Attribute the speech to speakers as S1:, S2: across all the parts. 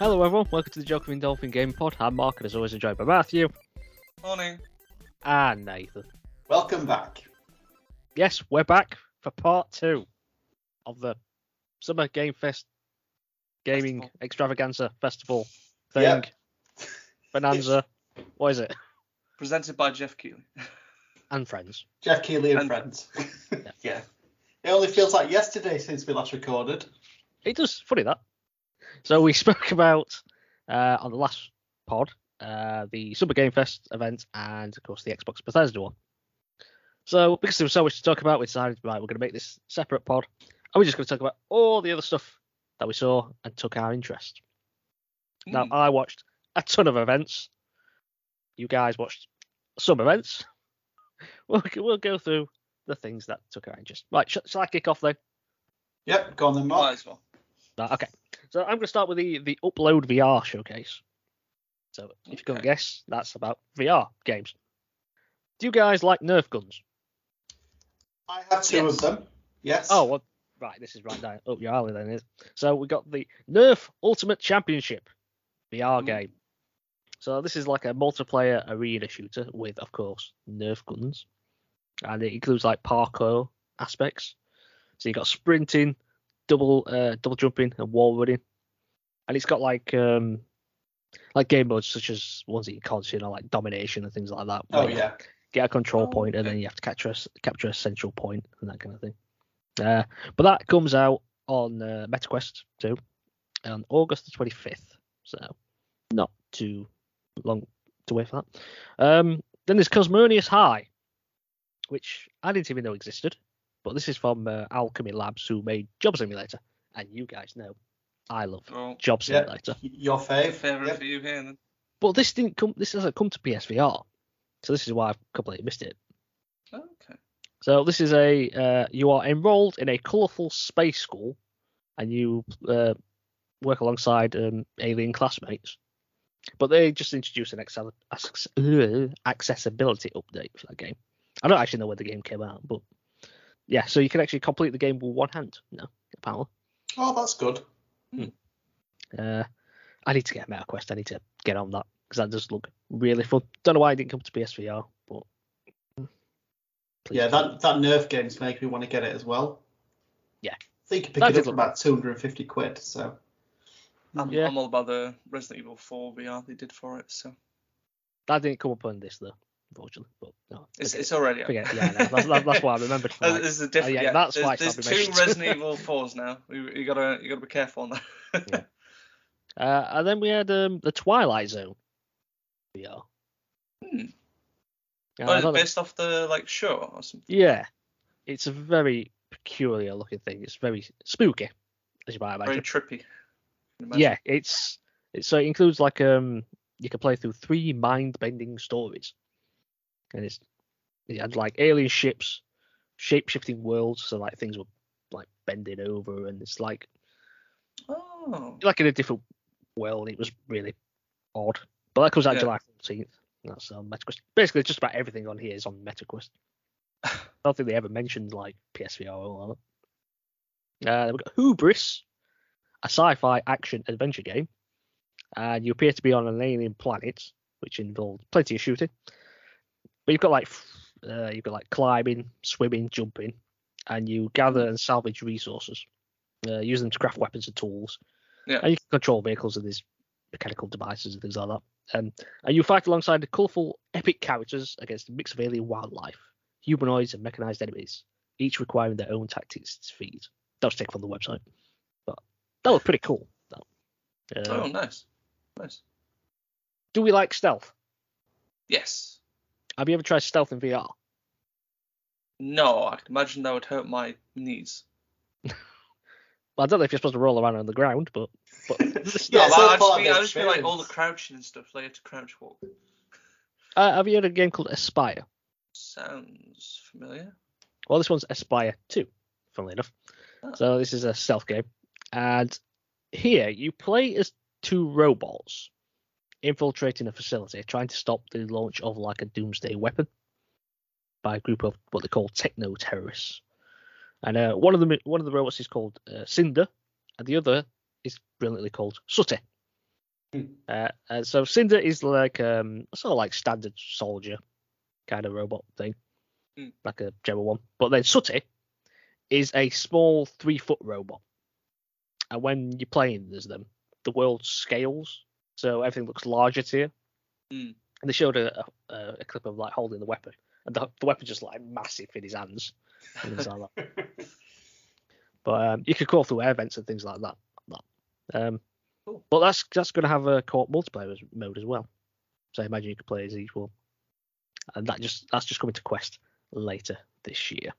S1: Hello, everyone. Welcome to the Joking Dolphin Game Pod. I'm Mark, and as always, enjoyed by Matthew
S2: Morning.
S1: and Nathan.
S3: Welcome back.
S1: Yes, we're back for part two of the Summer Game Fest Gaming
S2: Festival.
S1: Extravaganza Festival thing.
S3: Yep.
S1: Bonanza. what is it?
S2: Presented by Geoff Keighley.
S1: And friends.
S3: Geoff Keighley and
S2: And-
S3: friends. yeah. It only feels like yesterday since we last recorded.
S1: It does. Funny that. So we spoke about uh, on the last pod uh, the Summer Game Fest event and of course the Xbox Bethesda one. So because there was so much to talk about, we decided right we're going to make this separate pod, and we're just going to talk about all the other stuff that we saw and took our interest. Now
S2: Mm.
S1: I watched a ton of events. You guys watched some events. We'll we'll go through the things that took our interest. Right, sh- shall I kick off then?
S3: Yep, go on then,
S2: Might
S3: Mark.
S2: as well.
S1: Right, okay. So I'm going to start with the the Upload VR showcase. So if you couldn't guess, that's about VR games. Do you guys like Nerf guns?
S3: I have two
S2: Yes.
S3: of them. Yes.
S1: Oh, well, right. This is right down up your alley then. Is so we got the Nerf Ultimate Championship VR
S2: Ooh. Mm-hmm.
S1: game. So this is like a multiplayer arena shooter with, of course, Nerf guns, and it includes like parkour aspects. So you got sprinting, double uh, double jumping, and wall running, and it's got like um like game modes such as ones that you can't see, you know, like domination and things like that.
S3: Oh
S1: where you
S3: yeah.
S1: get a control
S2: Oh,
S1: point and
S2: okay.
S1: then you have to capture a, s- capture a central point and that kind of thing. Uh, but that comes out on uh, MetaQuest 2 on August the 25th, so not too long to wait for that. Um, then there's Cosmonious High, which I didn't even know existed, but this is from uh, Owlchemy Labs who made Job Simulator, and you guys know I love
S2: Well,
S1: Job
S3: Yeah.
S1: Simulator.
S3: Your fave.
S2: favourite
S3: Yep.
S2: for you here then.
S1: But this didn't come. This hasn't come to PSVR, so this is why I've completely missed it.
S2: Okay.
S1: So this is a uh, you are enrolled in a colourful space school, and you uh, work alongside um, alien classmates. But they just introduced an accel- uh, accessibility update for that game. I don't actually know when the game came out, but yeah, so you can actually complete the game with one hand. No, apparently.
S3: Oh, that's good.
S1: Uh, I need to get a MetaQuest. I need to get on that because that does look really fun. Don't know why it didn't come to PSVR, but mm,
S3: Yeah, that that Nerf game's making me want to get it as well.
S1: Yeah.
S3: I think you pick
S1: That
S3: it up for about 250 quid. So
S2: I'm,
S1: Yeah.
S2: I'm all about the Resident Evil 4 VR they did for it, so
S1: that didn't come up on this though, unfortunately. But no,
S2: it's, it's already.
S1: Forget. Yeah, no, that's, that's, why I remembered. from,
S2: Uh,
S1: like,
S2: This is a different.
S1: yeah,
S2: yeah,
S1: that's
S2: there's, there's two. Resident Evil 4s now. You, you gotta you gotta be careful on that.
S1: Uh, and then we had um, the Twilight Zone VR.
S2: Hmm.
S1: Uh,
S2: Oh,
S1: know-
S2: based off the like show or something.
S1: yeah, it's a very peculiar looking thing. It's very spooky, as you might imagine.
S2: Very trippy. Imagine.
S1: Yeah, it's, it's so it includes like um you can play through three mind bending stories, and it's it had like alien ships, shape shifting worlds, so like things were like bending over, and it's like
S2: Oh.
S1: like in a different world. It was really odd. But that comes out
S2: Yeah.
S1: July 14th. That's on MetaQuest. Basically, just about everything on here is on MetaQuest. I don't think they ever mentioned like PSVR or that. Uh, we've got Hubris, a sci-fi action adventure game, and you appear to be on an alien planet, which involves plenty of shooting. But you've got like uh, you've got like climbing, swimming, jumping, and you gather and salvage resources, uh, use them to craft weapons and tools.
S2: Yeah.
S1: And you can control vehicles and these mechanical devices and things like that. Um, and you fight alongside the colourful, epic characters against a mix of alien wildlife, humanoids, and mechanized enemies, each requiring their own tactics to defeat. That was taken from the website, but that was pretty cool. That. Uh,
S2: Oh, nice. Nice.
S1: Do we like stealth?
S2: Yes.
S1: Have you ever tried stealth in VR?
S2: No, I can imagine that would hurt my knees.
S1: Well, I don't know if you're supposed to roll around on the ground, but but
S3: Yeah,
S2: no,
S3: it's
S2: I just
S3: part of
S2: mean, I just mean like all the crouching and stuff. Like you have to crouch walk.
S1: uh, have you heard of a game called Espire?
S2: Sounds familiar.
S1: Well, this one's Espire 2, funnily enough.
S2: Oh.
S1: So this is a stealth game. And here you play as two robots infiltrating a facility, trying to stop the launch of like a doomsday weapon by a group of what they call techno terrorists. And uh, one of them, one of the robots is called uh, Cinder, and the other is brilliantly called Sooty.
S3: Hmm.
S1: Uh, and so Cinder is like um sort of like standard soldier kind of robot thing,
S2: Hmm.
S1: like a general one. But then Sooty is a small three foot robot, and when you're playing as them, the world scales, so everything looks larger to you.
S2: Hmm.
S1: And they showed a, a, a clip of like holding the weapon, and the, the weapon's just like massive in his hands. like that. But um, you could crawl through air vents and things like that. that. Um,
S2: Cool.
S1: But that's that's going to have a co-op multiplayer mode as well. So I imagine you could play as each one. And that just that's just coming to Quest later this year.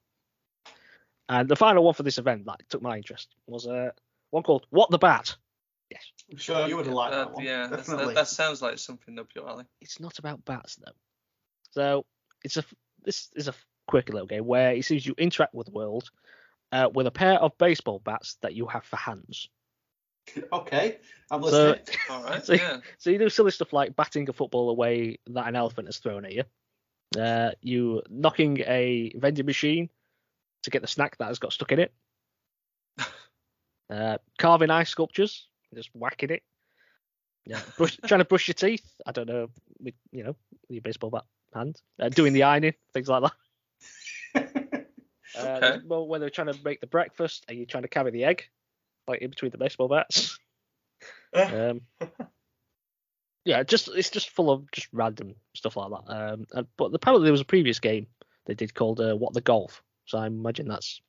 S1: And the final one for this event that took my interest was uh, one called What the Bat. Yes,
S3: I'm sure you would have liked
S2: Uh,
S3: that one.
S2: yeah, that, that sounds like something up your alley.
S1: it's not about bats though. So it's a this is a quick little game where it seems you interact with the world uh, with a pair of baseball bats that you have for hands.
S3: Okay, I'm
S1: So-
S3: listening.
S2: All right.
S1: So-
S2: yeah.
S1: So you do silly stuff like batting a football away that an elephant has thrown at you. Uh, you knocking a vending machine to get the snack that has got stuck in it. Uh, carving ice sculptures, just whacking it. Yeah, brush, trying to brush your teeth. I don't know, with you know, your baseball bat hand. Uh, doing the ironing, things like that. Uh,
S2: Okay.
S1: there's more when they're trying to make the breakfast, are you trying to carry the egg, like in between the baseball bats? um, yeah, just it's just full of just random stuff like that. Um, and, but apparently there was a previous game they did called uh, What the Golf, so I imagine that's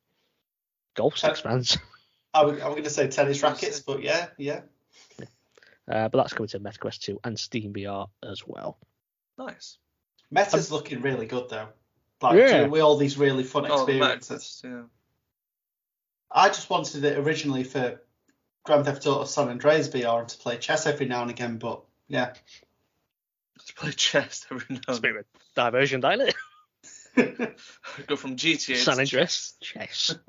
S1: golf sticks
S3: Uh,
S1: fans.
S3: I was, I was going to say tennis rackets, but yeah, yeah.
S1: Uh, but that's coming to MetaQuest 2 and Steam VR as well.
S2: Nice.
S3: Meta's looking really good though. Like
S1: Yeah.
S3: with all these really fun
S2: Oh,
S3: experiences.
S2: Max, yeah.
S3: I just wanted it originally for Grand Theft Auto San Andreas VR and to play chess every now and again, but yeah.
S2: To play chess every now
S1: It's a
S2: and
S1: bit of a diversion, don't it?
S2: Go from GTA
S1: San
S2: to
S1: Andreas. Chess.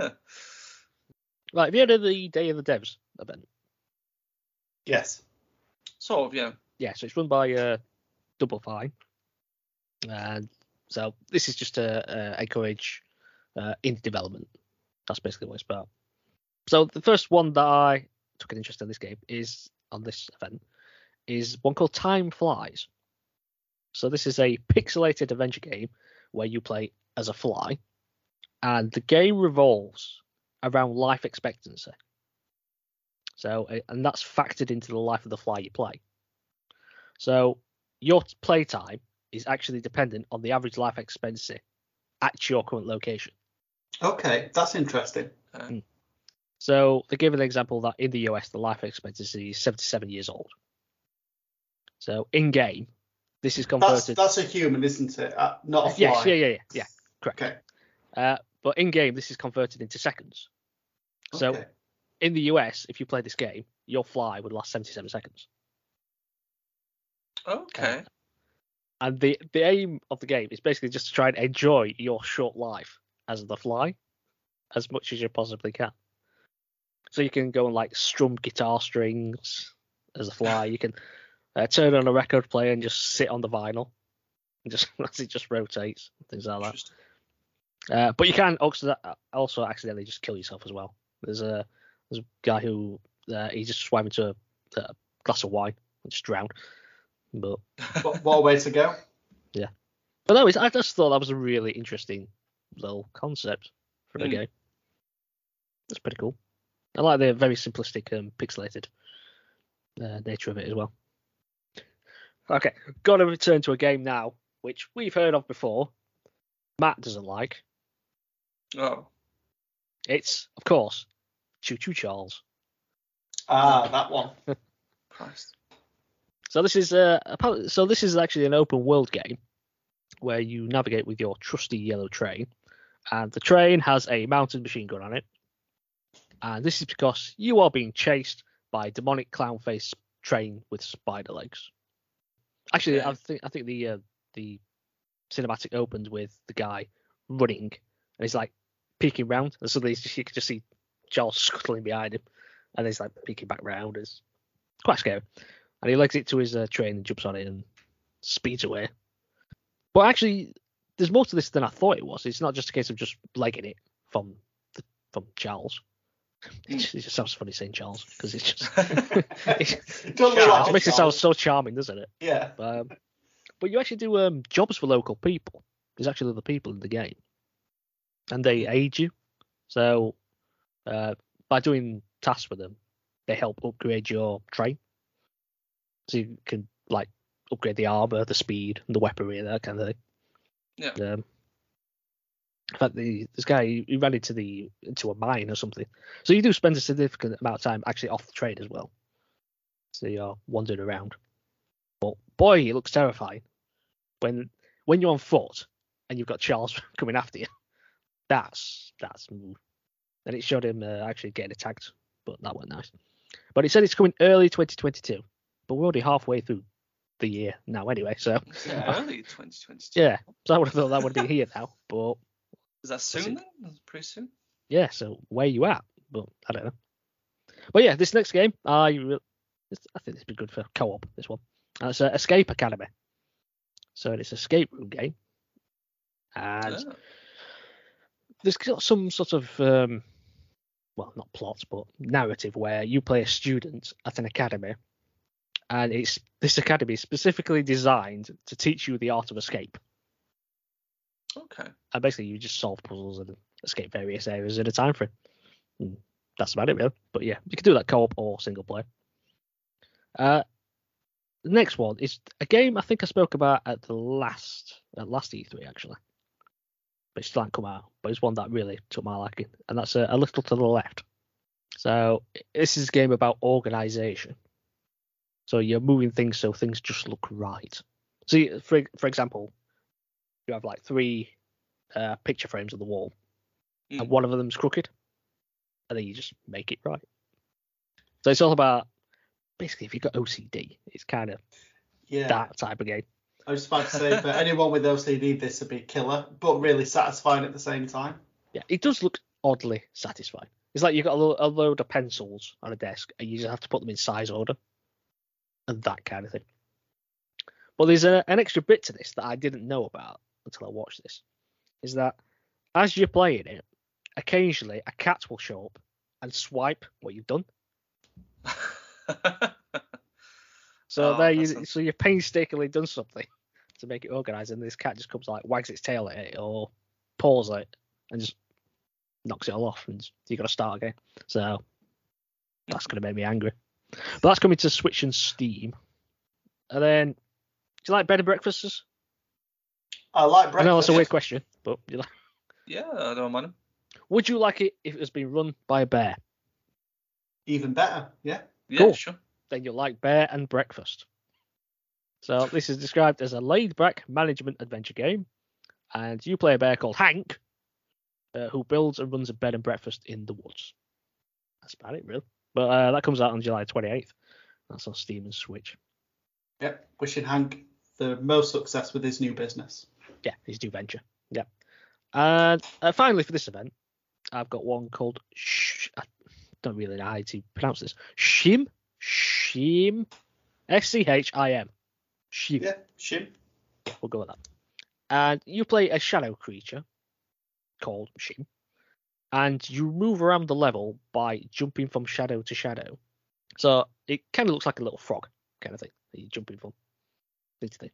S1: right, have you heard of the Day of the Devs event?
S3: yes.
S2: Sort of, yeah.
S1: yeah, so it's run by uh, Double Fine, and so this is just to uh, encourage uh, indie development. That's basically what it's about. So the first one that I took an interest in this game is on this event is one called Time Flies. So this is a pixelated adventure game where you play as a fly, and the game revolves around life expectancy. So, and that's factored into the life of the fly you play. So, your playtime is actually dependent on the average life expectancy at your current location.
S3: Okay, that's interesting.
S2: Okay.
S1: So, they give an example that in the US, the life expectancy is 77 years old. So, in game, this is
S3: That's
S1: converted.
S3: that's a human, isn't it? Uh, not a fly.
S1: yes, yeah, yeah, yeah, yeah, correct.
S3: Okay.
S1: Uh, but in game, this is converted into seconds. So,
S3: okay.
S1: in the US, if you play this game, your fly would last 77 seconds.
S2: Okay.
S1: And the the aim of the game is basically just to try and enjoy your short life as the fly as much as you possibly can. So you can go and like strum guitar strings as a fly. You can uh, turn on a record player and just sit on the vinyl, and just as it just rotates, things like that. Uh, but you can also also accidentally just kill yourself as well. There's a there's a guy who uh, he just swam into a, a glass of wine and just drowned. But
S3: what, what a way to go.
S1: Yeah, but no, it's, I just thought that was a really interesting little concept for a
S2: Mm.
S1: game. That's pretty cool. I like the very simplistic, um, pixelated uh, nature of it as well. Okay, got to return to a game now, which we've heard of before. Matt doesn't like.
S2: Oh.
S1: It's, of course, Choo Choo Charles.
S3: Ah, that one.
S2: Christ.
S1: So this is uh, so this is actually an open world game where you navigate with your trusty yellow train, and the train has a mounted machine gun on it. And this is because you are being chased by a demonic clown face train with spider legs. Actually, I think I think the uh, the cinematic opens with the guy running, and he's like peeking round, and suddenly you can just see Charles scuttling behind him, and he's like peeking back round. It's quite scary and he legs it to his uh, train and jumps on it and speeds away. But actually, there's more to this than I thought it was. It's not just a case of just legging it from the, from Charles. It just, it just sounds funny saying Charles because it's just
S3: It don't look
S1: it
S3: like
S1: makes it sound so charming, doesn't it?
S3: Yeah.
S1: Um, but you actually do um, jobs for local people. There's actually other people in the game, and they aid you. So uh, by doing tasks with them, they help upgrade your train. So you can like upgrade the armor, the speed, and the weaponry, and that kind of thing.
S2: Yeah.
S1: Um, in fact, the, this guy he ran into the into a mine or something. So you do spend a significant amount of time actually off the train as well. So you're wandering around. But boy, it looks terrifying when when you're on foot and you've got Charles coming after you. That's that's. And it showed him uh, actually getting attacked, but that wasn't nice. But it said it's coming early 2022, but we're already halfway through the year now anyway. So
S2: Yeah, early 2022.
S1: yeah, so I would have thought that would be here now, but
S2: Is that soon then? That's pretty soon.
S1: yeah, so where you at? But I don't know. But yeah, this next game, I re- I think this would be good for co-op. This one, uh, it's uh, Escape Academy. So it's an escape room game, and
S2: Ah,
S1: there's got some sort of um, well, not plot, but narrative where you play a student at an academy, and it's this academy is specifically designed to teach you the art of escape.
S2: okay.
S1: and basically you just solve puzzles and escape various areas in a time frame. And that's about it, really. But yeah, you can do that co-op or single player. Uh, the next one is a game I think I spoke about at the last at last E3 actually, but it's still hasn't come out. But it's one that really took my liking, and that's uh, a little to the left. So this is a game about organization. So you're moving things so things just look right. So you, for for example, you have like three uh, picture frames on the wall,
S2: Mm.
S1: and one of them's crooked, and then you just make it right. So it's all about basically if you've got OCD, it's kind of
S3: Yeah.
S1: that type of game.
S3: I was about to say, for anyone with OCD, this would be killer, but really satisfying at the same time.
S1: Yeah, it does look oddly satisfying. It's like you've got a, lo- a load of pencils on a desk, and you just have to put them in size order, and that kind of thing. But there's a, an extra bit to this that I didn't know about until I watched this. Is that as you're playing it, occasionally a cat will show up and swipe what you've done. So
S2: Oh,
S1: there, you,
S2: that's a-
S1: so you've painstakingly done something to make it organised, and this cat just comes like wags its tail at it or paws at it and just knocks it all off, and you got to start again. So that's going to make me angry. But that's coming to Switch and Steam. And then, do you like bed and breakfasts?
S3: I like breakfast.
S1: I know that's a weird question, but you like,
S2: yeah, I don't mind. 'em.
S1: would you like it if it was being run by a bear?
S3: Even better, yeah.
S2: Yeah,
S1: Cool.
S2: sure.
S1: Then you'll like Bear and Breakfast. So this is described as a laid-back management adventure game, and you play a bear called Hank, uh, who builds and runs a bed and breakfast in the woods. That's about it, really. But uh, that comes out on July 28th. That's on Steam and Switch.
S3: Yep. Wishing Hank the most success with his new business.
S1: Yeah, his new venture. Yeah. And uh, finally, for this event, I've got one called. Sh- I don't really know how to pronounce this. Shim, Shim, S C H I M. Shim.
S3: Yeah, Shim.
S1: We'll go with that. And you play a shadow creature called Shim, and you move around the level by jumping from shadow to shadow. So it kind of looks like a little frog kind of thing that you're jumping from thing to thing.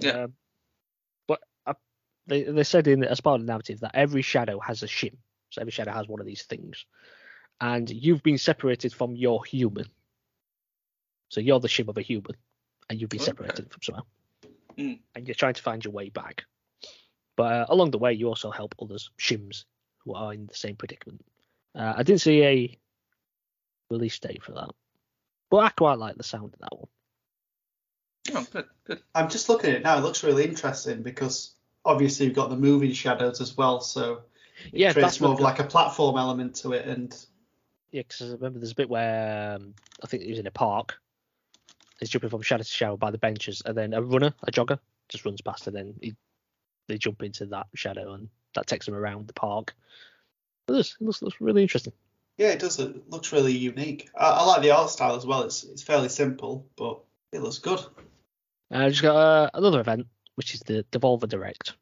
S2: Yeah.
S1: Um, but uh, they they said in as part of the narrative that every shadow has a shim, so every shadow has one of these things, and you've been separated from your human. So you're the shim of a human, and you've been
S2: Okay.
S1: separated from somehow,
S2: Mm.
S1: and you're trying to find your way back. But uh, along the way, you also help others shims who are in the same predicament. Uh, I didn't see a release date for that, but I quite like the sound of that one.
S2: Oh, good, good.
S3: I'm just looking at it now. It looks really interesting because obviously you've got the moving shadows as well, so it
S1: Yeah,
S3: creates
S1: that's
S3: more of like a platform element to it. And
S1: Yeah, because I remember there's a bit where um, I think it was in a park. He's jumping from shadow to shadow by the benches, and then a runner, a jogger, just runs past, and then he, they jump into that shadow, and that takes them around the park. It looks, it looks, looks really interesting.
S3: yeah, it does. It looks really unique. I, I like the art style as well. It's it's fairly simple, but it looks good.
S1: I uh, just got uh, another event, which is the Devolver Direct.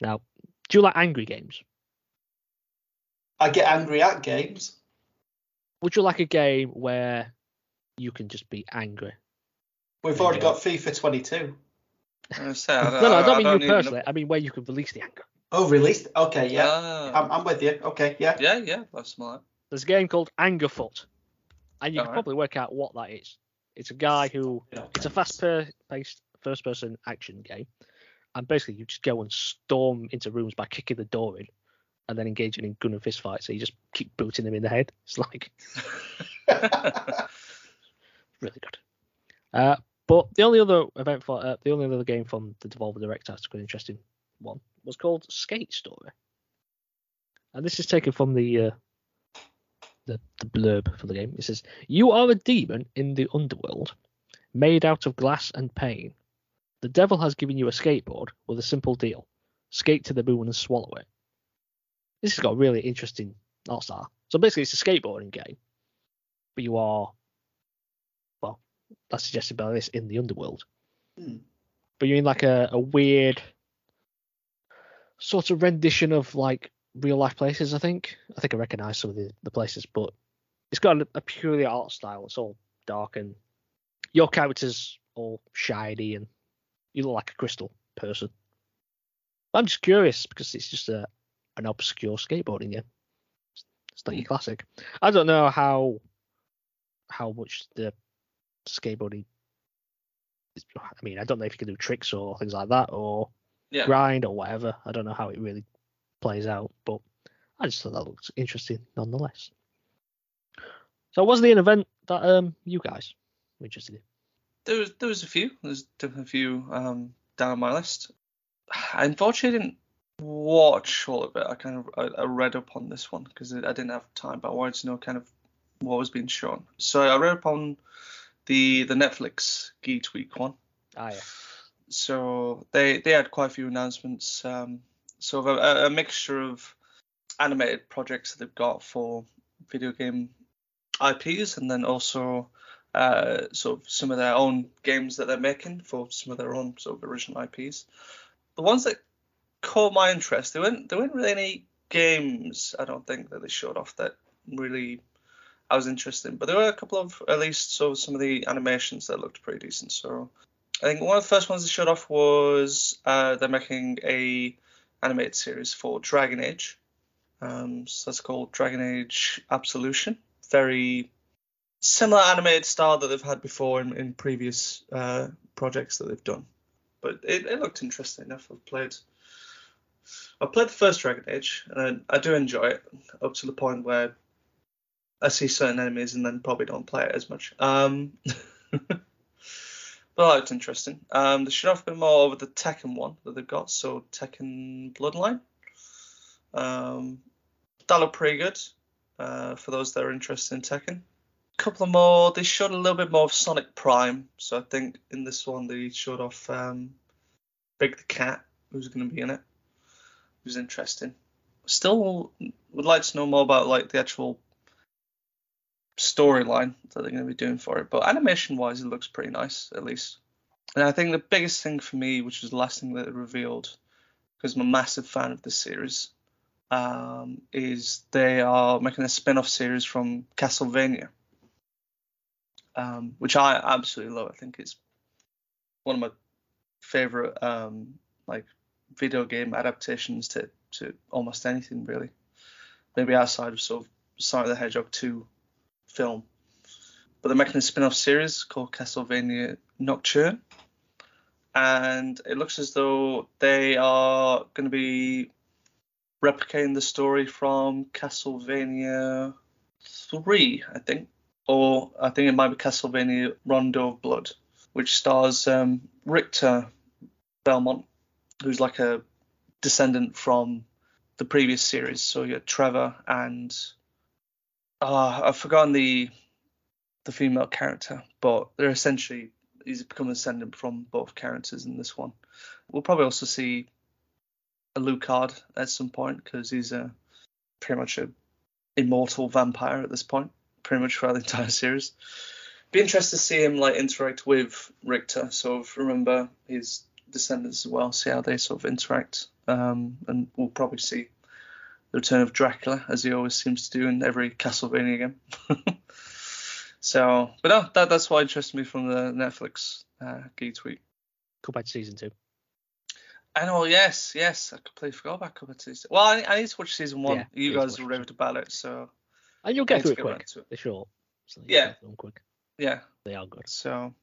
S1: Now, do you like angry games?
S3: I get angry at games.
S1: Would you like a game where you can just be angry?
S3: We've already got FIFA 22.
S2: I was saying, I
S1: No, no, I don't mean you
S2: even-
S1: personally. I mean where you can release the anger.
S3: Oh, released? Okay, yeah.
S2: Ah.
S3: I'm, I'm with you. Okay, yeah.
S2: yeah, yeah, that's smart.
S1: There's a game called Angerfoot, and you can
S2: Alright.
S1: probably work out what that is. It's a guy who
S3: Yeah.
S1: it's a fast-paced first-person action game, and basically you just go and storm into rooms by kicking the door in, and then engaging in gun and fist fights. So you just keep booting them in the head. It's like really good. Uh, but the only other event for uh, the only other game from the Devolver Direct that's an interesting one was called Skate Story, and this is taken from the uh, the the blurb for the game. It says, "You are a demon in the underworld, made out of glass and pain. The devil has given you a skateboard with a simple deal: skate to the moon and swallow it." This has got a really interesting art style. So basically, it's a skateboarding game, but you are that's suggested by this in the underworld.
S3: Hmm.
S1: But you're in like a, a weird sort of rendition of like real life places. I think. I think I recognise some of the, the places, but it's got a, a purely art style. It's all dark and your character's all shiny and you look like a crystal person. I'm just curious because it's just a an obscure skateboarding game. It's not your classic. I don't know how how much the skateboarding. I mean, I don't know if you can do tricks or things like that or
S2: Yeah.
S1: grind or whatever. I don't know how it really plays out, but I just thought that looked interesting nonetheless. So was there an event that um you guys were interested in?
S2: There was there was a few. There's definitely a few um, down on my list. I unfortunately didn't watch all of it. I kind of I, I read up on this one because I didn't have time, but I wanted to know kind of what was being shown. So I read up on the the Netflix Geek Week one.
S1: Ah yeah.
S2: So they they had quite a few announcements. Um, sort of a, a mixture of animated projects that they've got for video game IPs, and then also uh, sort of some of their own games that they're making for some of their own sort of original IPs. The ones that caught my interest, there weren't there weren't really any games I don't think that they showed off that really I was interested in, but there were a couple of at least so some of the animations that looked pretty decent. So I think one of the first ones they showed off was uh, they're making a animated series for Dragon Age. Um, so that's called Dragon Age Absolution. Very similar animated style that they've had before in, in previous uh, projects that they've done. But it, it looked interesting enough. I've played I played the first Dragon Age and I, I do enjoy it up to the point where I see certain enemies and then probably don't play it as much. Um, but that looked interesting. Um, they should have been more over the Tekken one that they've got, so Tekken Bloodline. Um, that looked pretty good uh, for those that are interested in Tekken. A couple of more. They showed a little bit more of Sonic Prime, so I think in this one they showed off um, Big the Cat, who's going to be in it. It was interesting. Still would like to know more about like the actual storyline that they're going to be doing for it. But animation wise, it looks pretty nice at least. And I think the biggest thing for me, which was the last thing that they revealed, because I'm a massive fan of this series, um, is they are making a spin-off series from Castlevania, um, which I absolutely love. I think it's one of my favorite um, like video game adaptations to to almost anything really. Maybe outside of sort of Sonic the Hedgehog 2 film. But they're making a spin-off series called Castlevania Nocturne. And it looks as though they are going to be replicating the story from Castlevania 3, I think. Or I think it might be Castlevania Rondo of Blood, which stars um, Richter Belmont, who's like a descendant from the previous series. So you got Trevor and uh, I've forgotten the the female character, but they're essentially he's become a descendant from both characters in this one. We'll probably also see Alucard at some point because he's a pretty much a immortal vampire at this point, pretty much throughout the entire series. Be interested to see him like interact with Richter, sort of remember his descendants as well, see how they sort of interact. Um, and we'll probably see the return of Dracula, as he always seems to do in every Castlevania game. so, but no, that that's what interested me from the Netflix uh, geek tweet.
S1: Cuphead season two.
S2: I know, yes, yes, I completely forgot about Cuphead season. Well, I, I need to watch season one.
S1: Yeah,
S2: you
S1: you need to
S2: guys were raved about it, so
S1: And you'll get through it
S2: get
S1: quick.
S2: to it.
S1: They're short. So
S2: Yeah.
S1: get through them quick.
S2: Yeah,
S1: They are good.
S2: so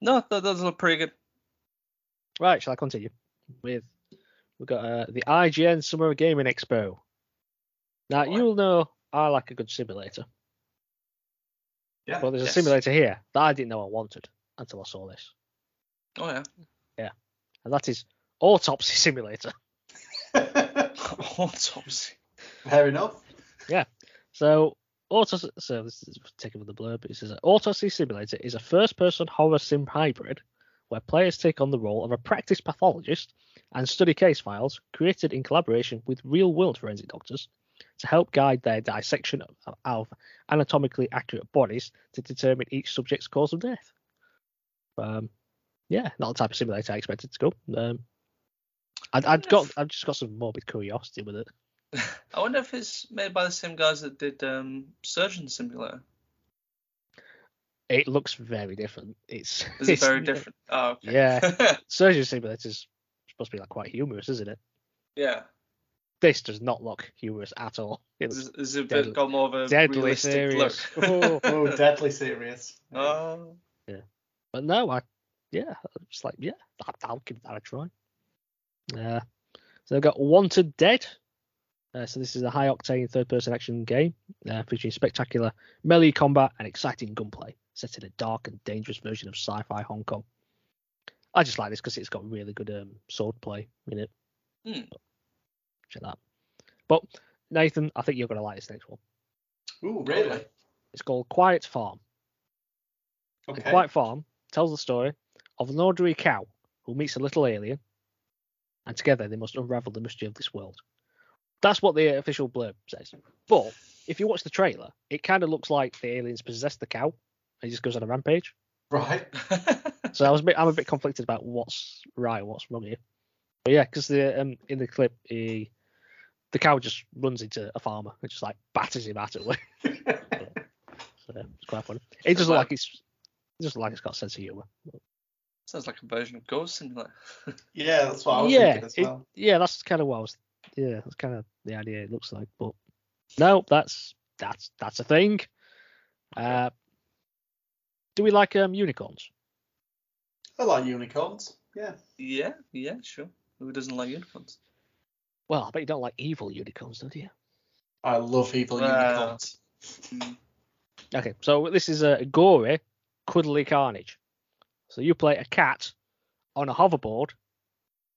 S2: no, that does look pretty good.
S1: Right, shall I continue with we've got uh, the IGN Summer Gaming Expo. Now
S2: Right.
S1: you'll know I like a good simulator.
S3: Yeah.
S1: Well, there's
S2: Yes.
S1: a simulator here that I didn't know I wanted until I saw this,
S2: Oh yeah, Yeah.
S1: and that is Autopsy Simulator.
S2: autopsy.
S3: Fair enough. Yeah.
S1: So, Autos- so this is taken from the blurb. It says Autopsy Simulator is a first-person horror sim hybrid where players take on the role of a practice pathologist and study case files created in collaboration with real-world forensic doctors to help guide their dissection of, of anatomically accurate bodies to determine each subject's cause of death. Um, yeah, not the type of simulator I expected to go. Um, I'd, I'd got, I've just got some morbid curiosity with it.
S2: I wonder if it's made by the same guys that did um, Surgeon Simulator.
S1: It looks very different. It's
S2: Is it
S1: it's
S2: very different? Oh, okay.
S1: Yeah. Surgeon Simulator's supposed to be like quite humorous, isn't it?
S2: yeah.
S1: This does not look humorous at all. It's
S2: Is, is it a
S1: Deadly-
S2: bit more of a
S1: deadly serious.
S2: look?
S1: Oh.
S3: Oh, deadly serious.
S2: Oh, Yeah.
S1: but no, I yeah, it's like yeah, I'll, I'll give that a try. Uh, so they've got Wanted Dead. Uh, so this is a high octane third person action game uh, featuring spectacular melee combat and exciting gunplay, set in a dark and dangerous version of sci-fi Hong Kong. I just like this because it's got really good um, sword play in it.
S2: Hmm.
S1: Check that. But Nathan, I think you're going to like this next one.
S3: Ooh, really?
S1: It's called Quiet Farm.
S3: Okay.
S1: The Quiet Farm tells the story of an ordinary cow who meets a little alien, and together they must unravel the mystery of this world. That's what the official blurb says. But if you watch the trailer, it kind of looks like the aliens possess the cow, he just goes on a rampage.
S3: Right.
S1: So I was a bit, I'm a bit conflicted about what's right what's wrong here. But yeah, because the um, in the clip, he, the cow just runs into a farmer and just like batters him out of the way. So yeah, it's quite funny. It doesn't look like it's it doesn't look like it's got a sense of humour.
S2: Sounds like a version of Goat Simulator.
S3: yeah, that's what I was
S1: yeah,
S3: thinking as
S1: it-
S3: well.
S1: yeah, that's kind of what I was. Yeah, that's kind of the idea. It looks like, but no, that's that's that's a thing. Uh, do we like um unicorns?
S3: I like unicorns. Yeah.
S2: yeah, yeah, sure. Who doesn't like unicorns?
S1: Well, I bet you don't like evil unicorns, do you?
S3: I love evil
S2: Wow.
S3: unicorns.
S2: Mm.
S1: Okay, so this is a gory, cuddly carnage. So you play a cat on a hoverboard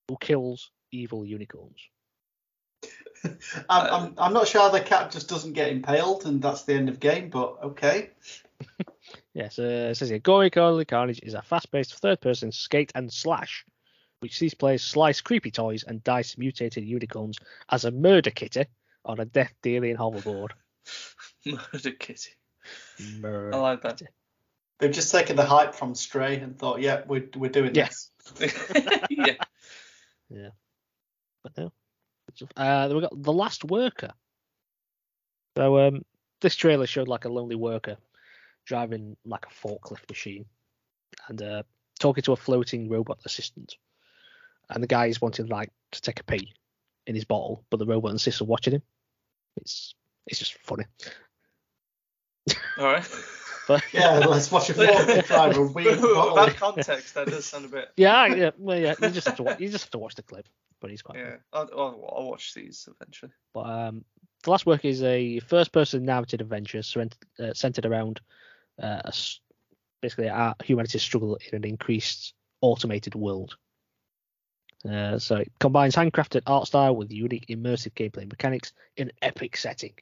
S1: who kills evil unicorns.
S3: I'm, I'm, I'm not sure how the cat just doesn't get impaled and that's the end of game, but okay.
S1: Yes, uh, it says here, Gory Cuddly Carnage is a fast-paced third-person skate and slash, which sees players slice creepy toys and dice mutated unicorns as a murder kitty on a death-dealing hoverboard.
S2: Murder Kitty.
S1: Murder.
S2: I like that.
S1: kitty.
S3: They've just taken the hype from Stray and thought, yeah, we're, we're doing
S1: Yeah.
S3: this.
S2: yeah.
S1: But no. Uh, then we got The Last Worker. So um, this trailer showed like a lonely worker driving like a forklift machine and uh, talking to a floating robot assistant. And the guy is wanting like to take a pee in his bottle, but the robot insists on watching him. It's it's just funny.
S2: All right.
S1: But
S3: Yeah, let's watch a forklift driver weed bottle.
S2: Without context, that does sound a bit.
S1: yeah, yeah, well, yeah, you just have to watch, you just have to watch the clip, but he's quite.
S2: Yeah, I'll, I'll, I'll watch these eventually.
S1: But um, the last work is a first-person narrative adventure uh, centered around uh, a s- basically our humanity's struggle in an increased automated world. Uh, so it combines handcrafted art style with unique immersive gameplay mechanics in an epic setting.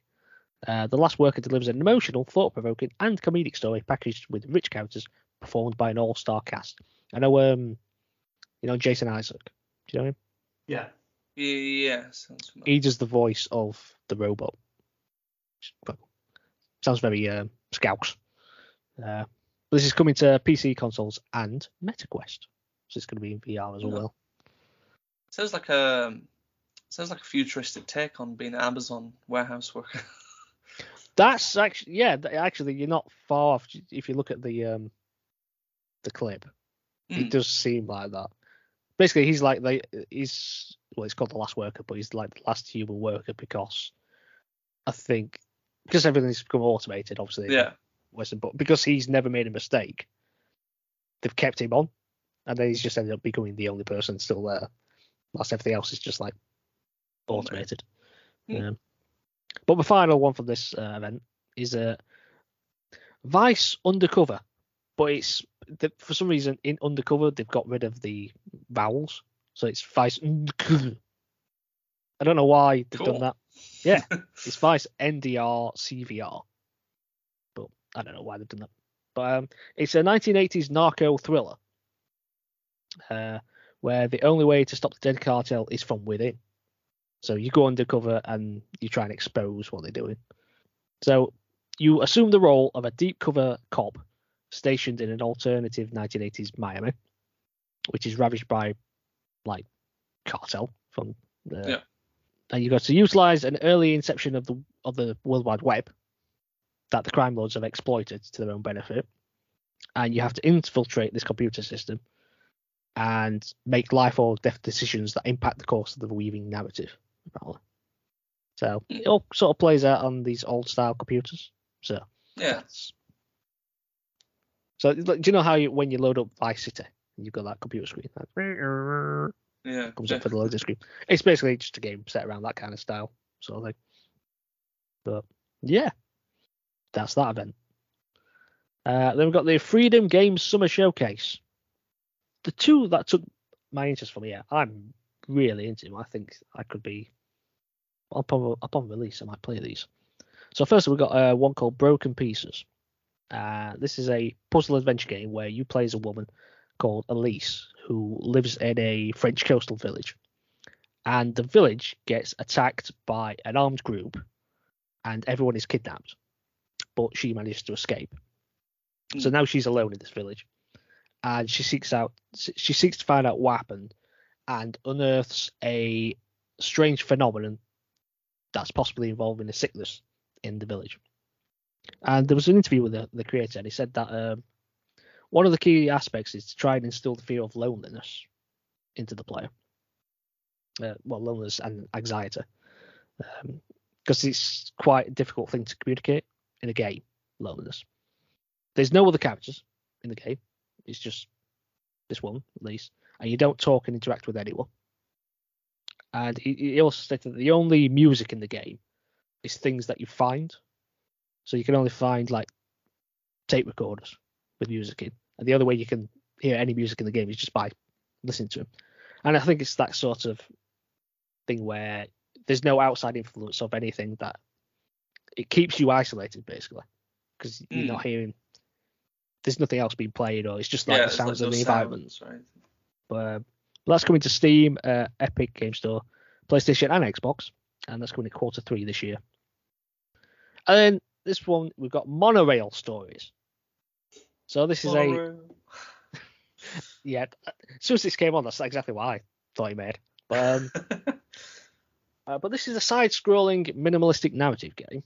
S1: Uh, the Last Worker delivers an emotional, thought-provoking, and comedic story packaged with rich characters performed by an all-star cast. I know, um, you know Jason Isaac. Do you know him?
S3: Yeah.
S2: Yeah, sounds
S1: he does the voice of the robot. Sounds very um, Scouse. Uh, this is coming to PC consoles and MetaQuest, so it's going to be in VR as
S2: Yeah.
S1: well.
S2: Sounds like a Sounds like a futuristic take on being an Amazon warehouse worker.
S1: That's actually yeah. Actually, you're not far off if you look at the um the clip. It
S2: Mm.
S1: does seem like that. Basically, he's like the he's well, he's called the last worker, but he's like the last human worker because I think because everything's become automated, obviously.
S2: yeah.
S1: Western, but because he's never made a mistake, they've kept him on, and then he's just ended up becoming the only person still there. Whilst everything else is just like automated. Um, but the final one for this uh, event is uh, Vice Undercover, but it's the, for some reason in Undercover they've got rid of the vowels, so it's Vice. I don't know why they've
S2: Cool.
S1: done that. Yeah, it's Vice NDR CVR, I don't know why they've done that. But um, it's a 1980s narco thriller, uh, where the only way to stop the Dade cartel is from within. So you go undercover and you try and expose what they're doing. So you assume the role of a deep cover cop stationed in an alternative 1980s Miami, which is ravaged by like cartel from the
S2: Yeah.
S1: and you got to utilize an early inception of the of the World Wide Web that the crime lords have exploited to their own benefit, and you have to infiltrate this computer system and make life or death decisions that impact the course of the weaving narrative. apparently. So it all sort of plays out on these old style computers. So
S2: Yeah.
S1: so do you know how you when you load up Vice City you've got that computer screen that
S2: Yeah.
S1: comes up for the loading screen. It's basically just a game set around that kind of style sort of thing. But yeah, that's that event. Uh, then we've got the Freedom Games Summer Showcase. The two that took my interest from here, I'm really into. them. I think I could be upon upon release. I might play these. So first we've got uh, one called Broken Pieces. Uh, this is a puzzle adventure game where you play as a woman called Elise who lives in a French coastal village, and the village gets attacked by an armed group, and everyone is kidnapped, but she manages to escape. So now she's alone in this village, and she seeks out she seeks to find out what happened, and unearths a strange phenomenon that's possibly involving a sickness in the village. And there was an interview with the, the creator, and he said that um, one of the key aspects is to try and instill the fear of loneliness into the player. Uh, well, loneliness and anxiety, because it's quite a difficult thing to communicate in a game. Loneliness. There's no other characters in the game. It's just this one, Elise, and you don't talk and interact with anyone. And he, he also stated that the only music in the game is things that you find. So you can only find like tape recorders with music in. And the other way you can hear any music in the game is just by listening to them. And I think it's that sort of thing where there's no outside influence of anything that it keeps you isolated basically because you're
S2: Mm.
S1: not hearing. There's nothing else being played, or it's just like
S2: yeah,
S1: the sounds
S2: like
S1: of the environment.
S2: right?
S1: But uh, that's coming to Steam, uh, Epic Game Store, PlayStation, and Xbox, and that's coming in quarter three this year. And then this one we've got Monorail Stories. So this is a yeah. As soon as this came on, that's exactly what I thought he made. But um, uh, but this is a side-scrolling minimalistic narrative game,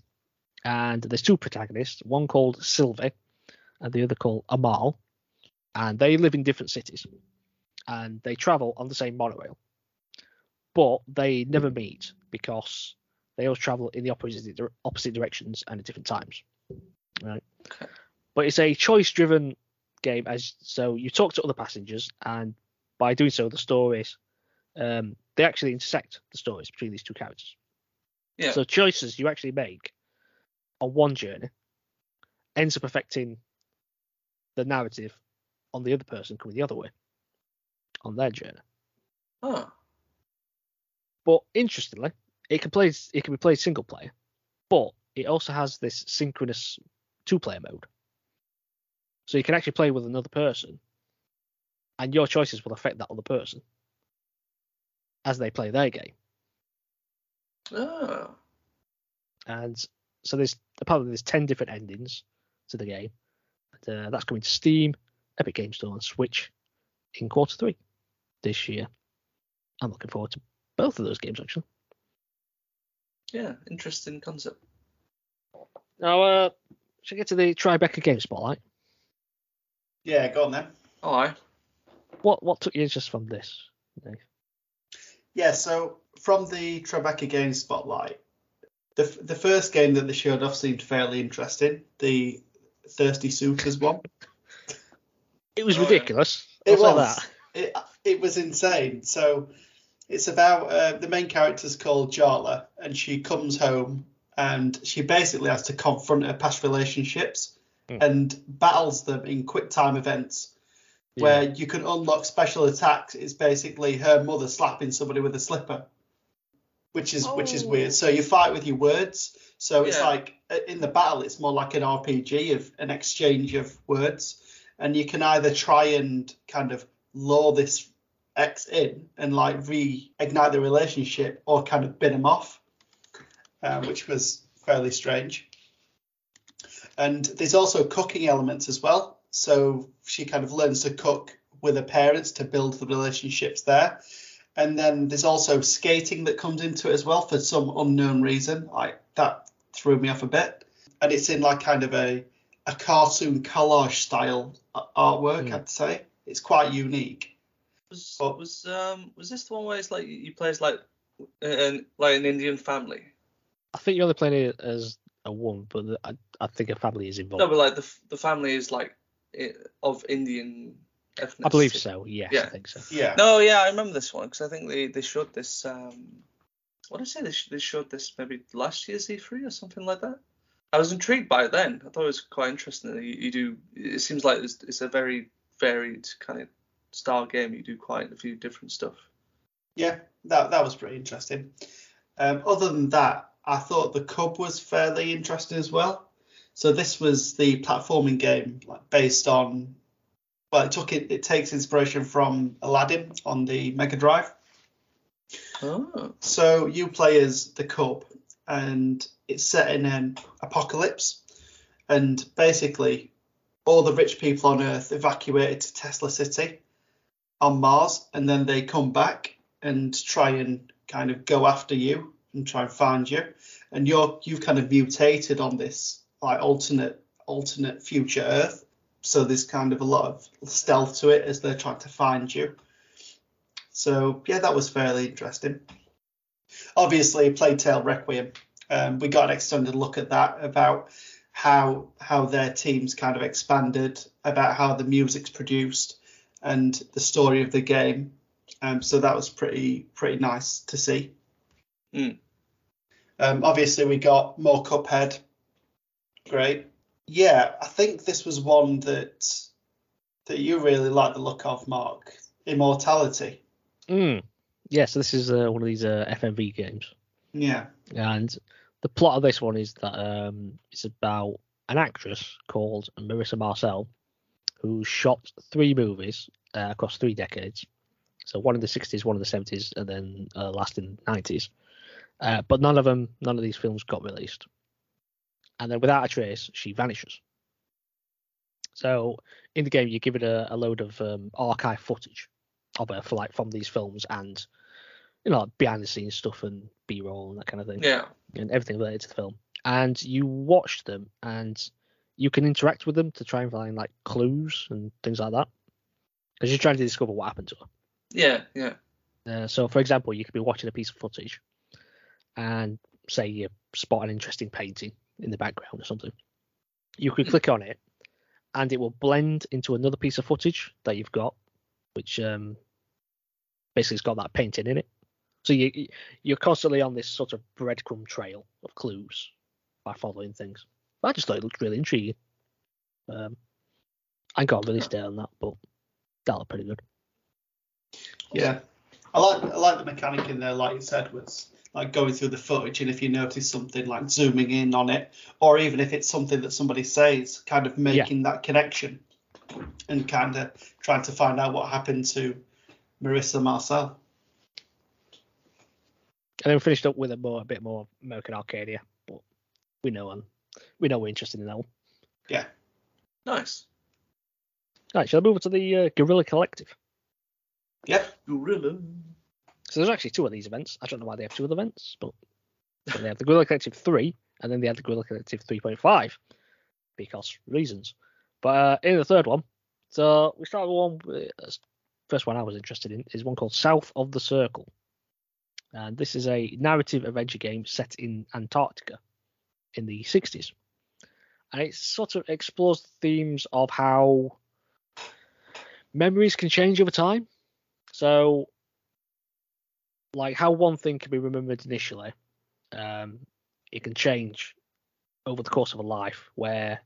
S1: and there's two protagonists, one called Sylvie, and the other called Amal, and they live in different cities, and they travel on the same monorail, but they never meet because they always travel in the opposite opposite directions and at different times. Right.
S2: Okay.
S1: But it's a choice-driven game, as so you talk to other passengers, and by doing so, the stories um, they actually intersect the stories between these two characters.
S2: Yeah.
S1: So choices you actually make on one journey ends up affecting the narrative on the other person coming the other way on their journey.
S2: oh,
S1: But interestingly, it can play it can be played single player, but it also has this synchronous two player mode. So you can actually play with another person, and your choices will affect that other person as they play their game.
S2: oh.
S1: And so there's apparently there's ten different endings to the game. And, uh, that's coming to Steam, Epic Game Store, and Switch in quarter three this year. I'm looking forward to both of those games actually.
S2: Yeah, interesting concept.
S1: Now, uh, should we get to the Tribeca game spotlight?
S3: Yeah, go on then.
S2: All right.
S1: What what took you just from this? Dave?
S3: Yeah, so from the Tribeca game spotlight, the the first game that they showed off seemed fairly interesting. The Thirsty Suitors one.
S1: It was
S2: Oh, yeah.
S1: ridiculous.
S3: It
S1: I'll
S3: was.
S1: that.
S3: It, it was insane. So it's about uh, the main character's called Jala, and she comes home and she basically has to confront her past relationships
S1: Hmm.
S3: and battles them in quick time events where you can unlock special attacks. It's basically her mother slapping somebody with a slipper, which is which is
S2: Oh.
S3: weird. So you fight with your words. So it's
S2: Yeah.
S3: like uh, in the battle, it's more like an RPG of an exchange of words, and you can either try and kind of lure this X in and like reignite the relationship, or kind of bin them off, uh, which was fairly strange. And there's also cooking elements as well. So she kind of learns to cook with her parents to build the relationships there. And then there's also skating that comes into it as well for some unknown reason. Like that threw me off a bit. And it's in like kind of a a cartoon collage style artwork,
S1: Hmm.
S3: I'd say. It's quite unique.
S2: Was
S3: Oh.
S2: was um was this the one where it's like you play as like an like an Indian family?
S1: I think you're only playing it as a one, but the- I, I think a family is involved.
S2: No, but like the the family is like i of Indian ethnicity.
S1: I believe so. Yes, I think so.
S3: Yeah.
S2: No, yeah, I remember this one because I think they, they showed this. Um, what did I say? They, sh- they showed this maybe last year's E3 or something like that. I was intrigued by it then. I thought it was quite interesting. You, you do. It seems like it's, it's a very varied kind of style game. You do quite a few different stuff.
S3: Yeah, that that was pretty interesting. Um, other than that, I thought the Cub was fairly interesting as well. So this was the platforming game like based on well, it took it it takes inspiration from Aladdin on the Mega Drive.
S2: Oh,
S3: So you play as the Cub, and it's set in an apocalypse, and basically all the rich people on Earth evacuated to Tesla City on Mars, and then they come back and try and kind of go after you and try and find you, and you're you've kind of mutated on this like alternate alternate future Earth. So there's kind of a lot of stealth to it as they're trying to find you. So yeah, that was fairly interesting obviously Plague Tale Requiem. Um, we got an extended look at that about how how their teams kind of expanded, about how the music's produced, and the story of the game. Um, so that was pretty pretty nice to see.
S2: Mm.
S3: Um, obviously, we got more Cuphead. Great. Yeah, I think this was one that that you really like the look of, Mark. Immortality.
S1: Mm. Yeah, so this is uh, one of these uh, FMV games,
S3: Yeah.
S1: and the plot of this one is that um, it's about an actress called Marissa Marcel who shot three movies uh, across three decades. So one in the 60s, one in the 70s, and then uh, last in the 90s. Uh, but none of them, none of these films got released. And then without a trace, she vanishes. So in the game, you give it a, a load of um, archive footage of her for like from these films and you know like behind the scenes stuff and b-roll and that kind of thing
S2: yeah.
S1: and everything related to the film and you watch them and you can interact with them to try and find like clues and things like that because you're trying to discover what happened to her
S2: Yeah. Yeah.
S1: uh, so for example you could be watching a piece of footage and say you spot an interesting painting in the background or something. You could
S2: Hmm.
S1: click on it and it will blend into another piece of footage that you've got which um basically it's got that painting in it. So you you're constantly on this sort of breadcrumb trail of clues by following things. I just thought it looked really intriguing. Um i got a release date on that but that looked pretty good.
S3: Yeah, I like I like the mechanic in there, like you said, was like going through the footage, and if you notice something, like zooming in on it, or even if it's something that somebody says, kind of making that connection, and kind of trying to find out what happened to Marissa Marcel.
S1: And then we finished up with a more a bit more American Arcadia, but we know um, we know we're interested in that one.
S3: Yeah,
S2: Nice.
S1: Right, shall I move on to the uh, Guerrilla Collective?
S3: yep,
S2: Gorilla.
S1: So there's actually two of these events. I don't know why they have two of the events, but So they have the Guerrilla Collective 3, and then they had the Guerrilla Collective 3.5 because reasons. But uh, in the third one, so we started with one. uh, First one I was interested in is one called South of the Circle, and this is a narrative adventure game set in Antarctica in the 60s, and it sort of explores the themes of how memories can change over time. So, like how one thing can be remembered initially, um, it can change over the course of a life where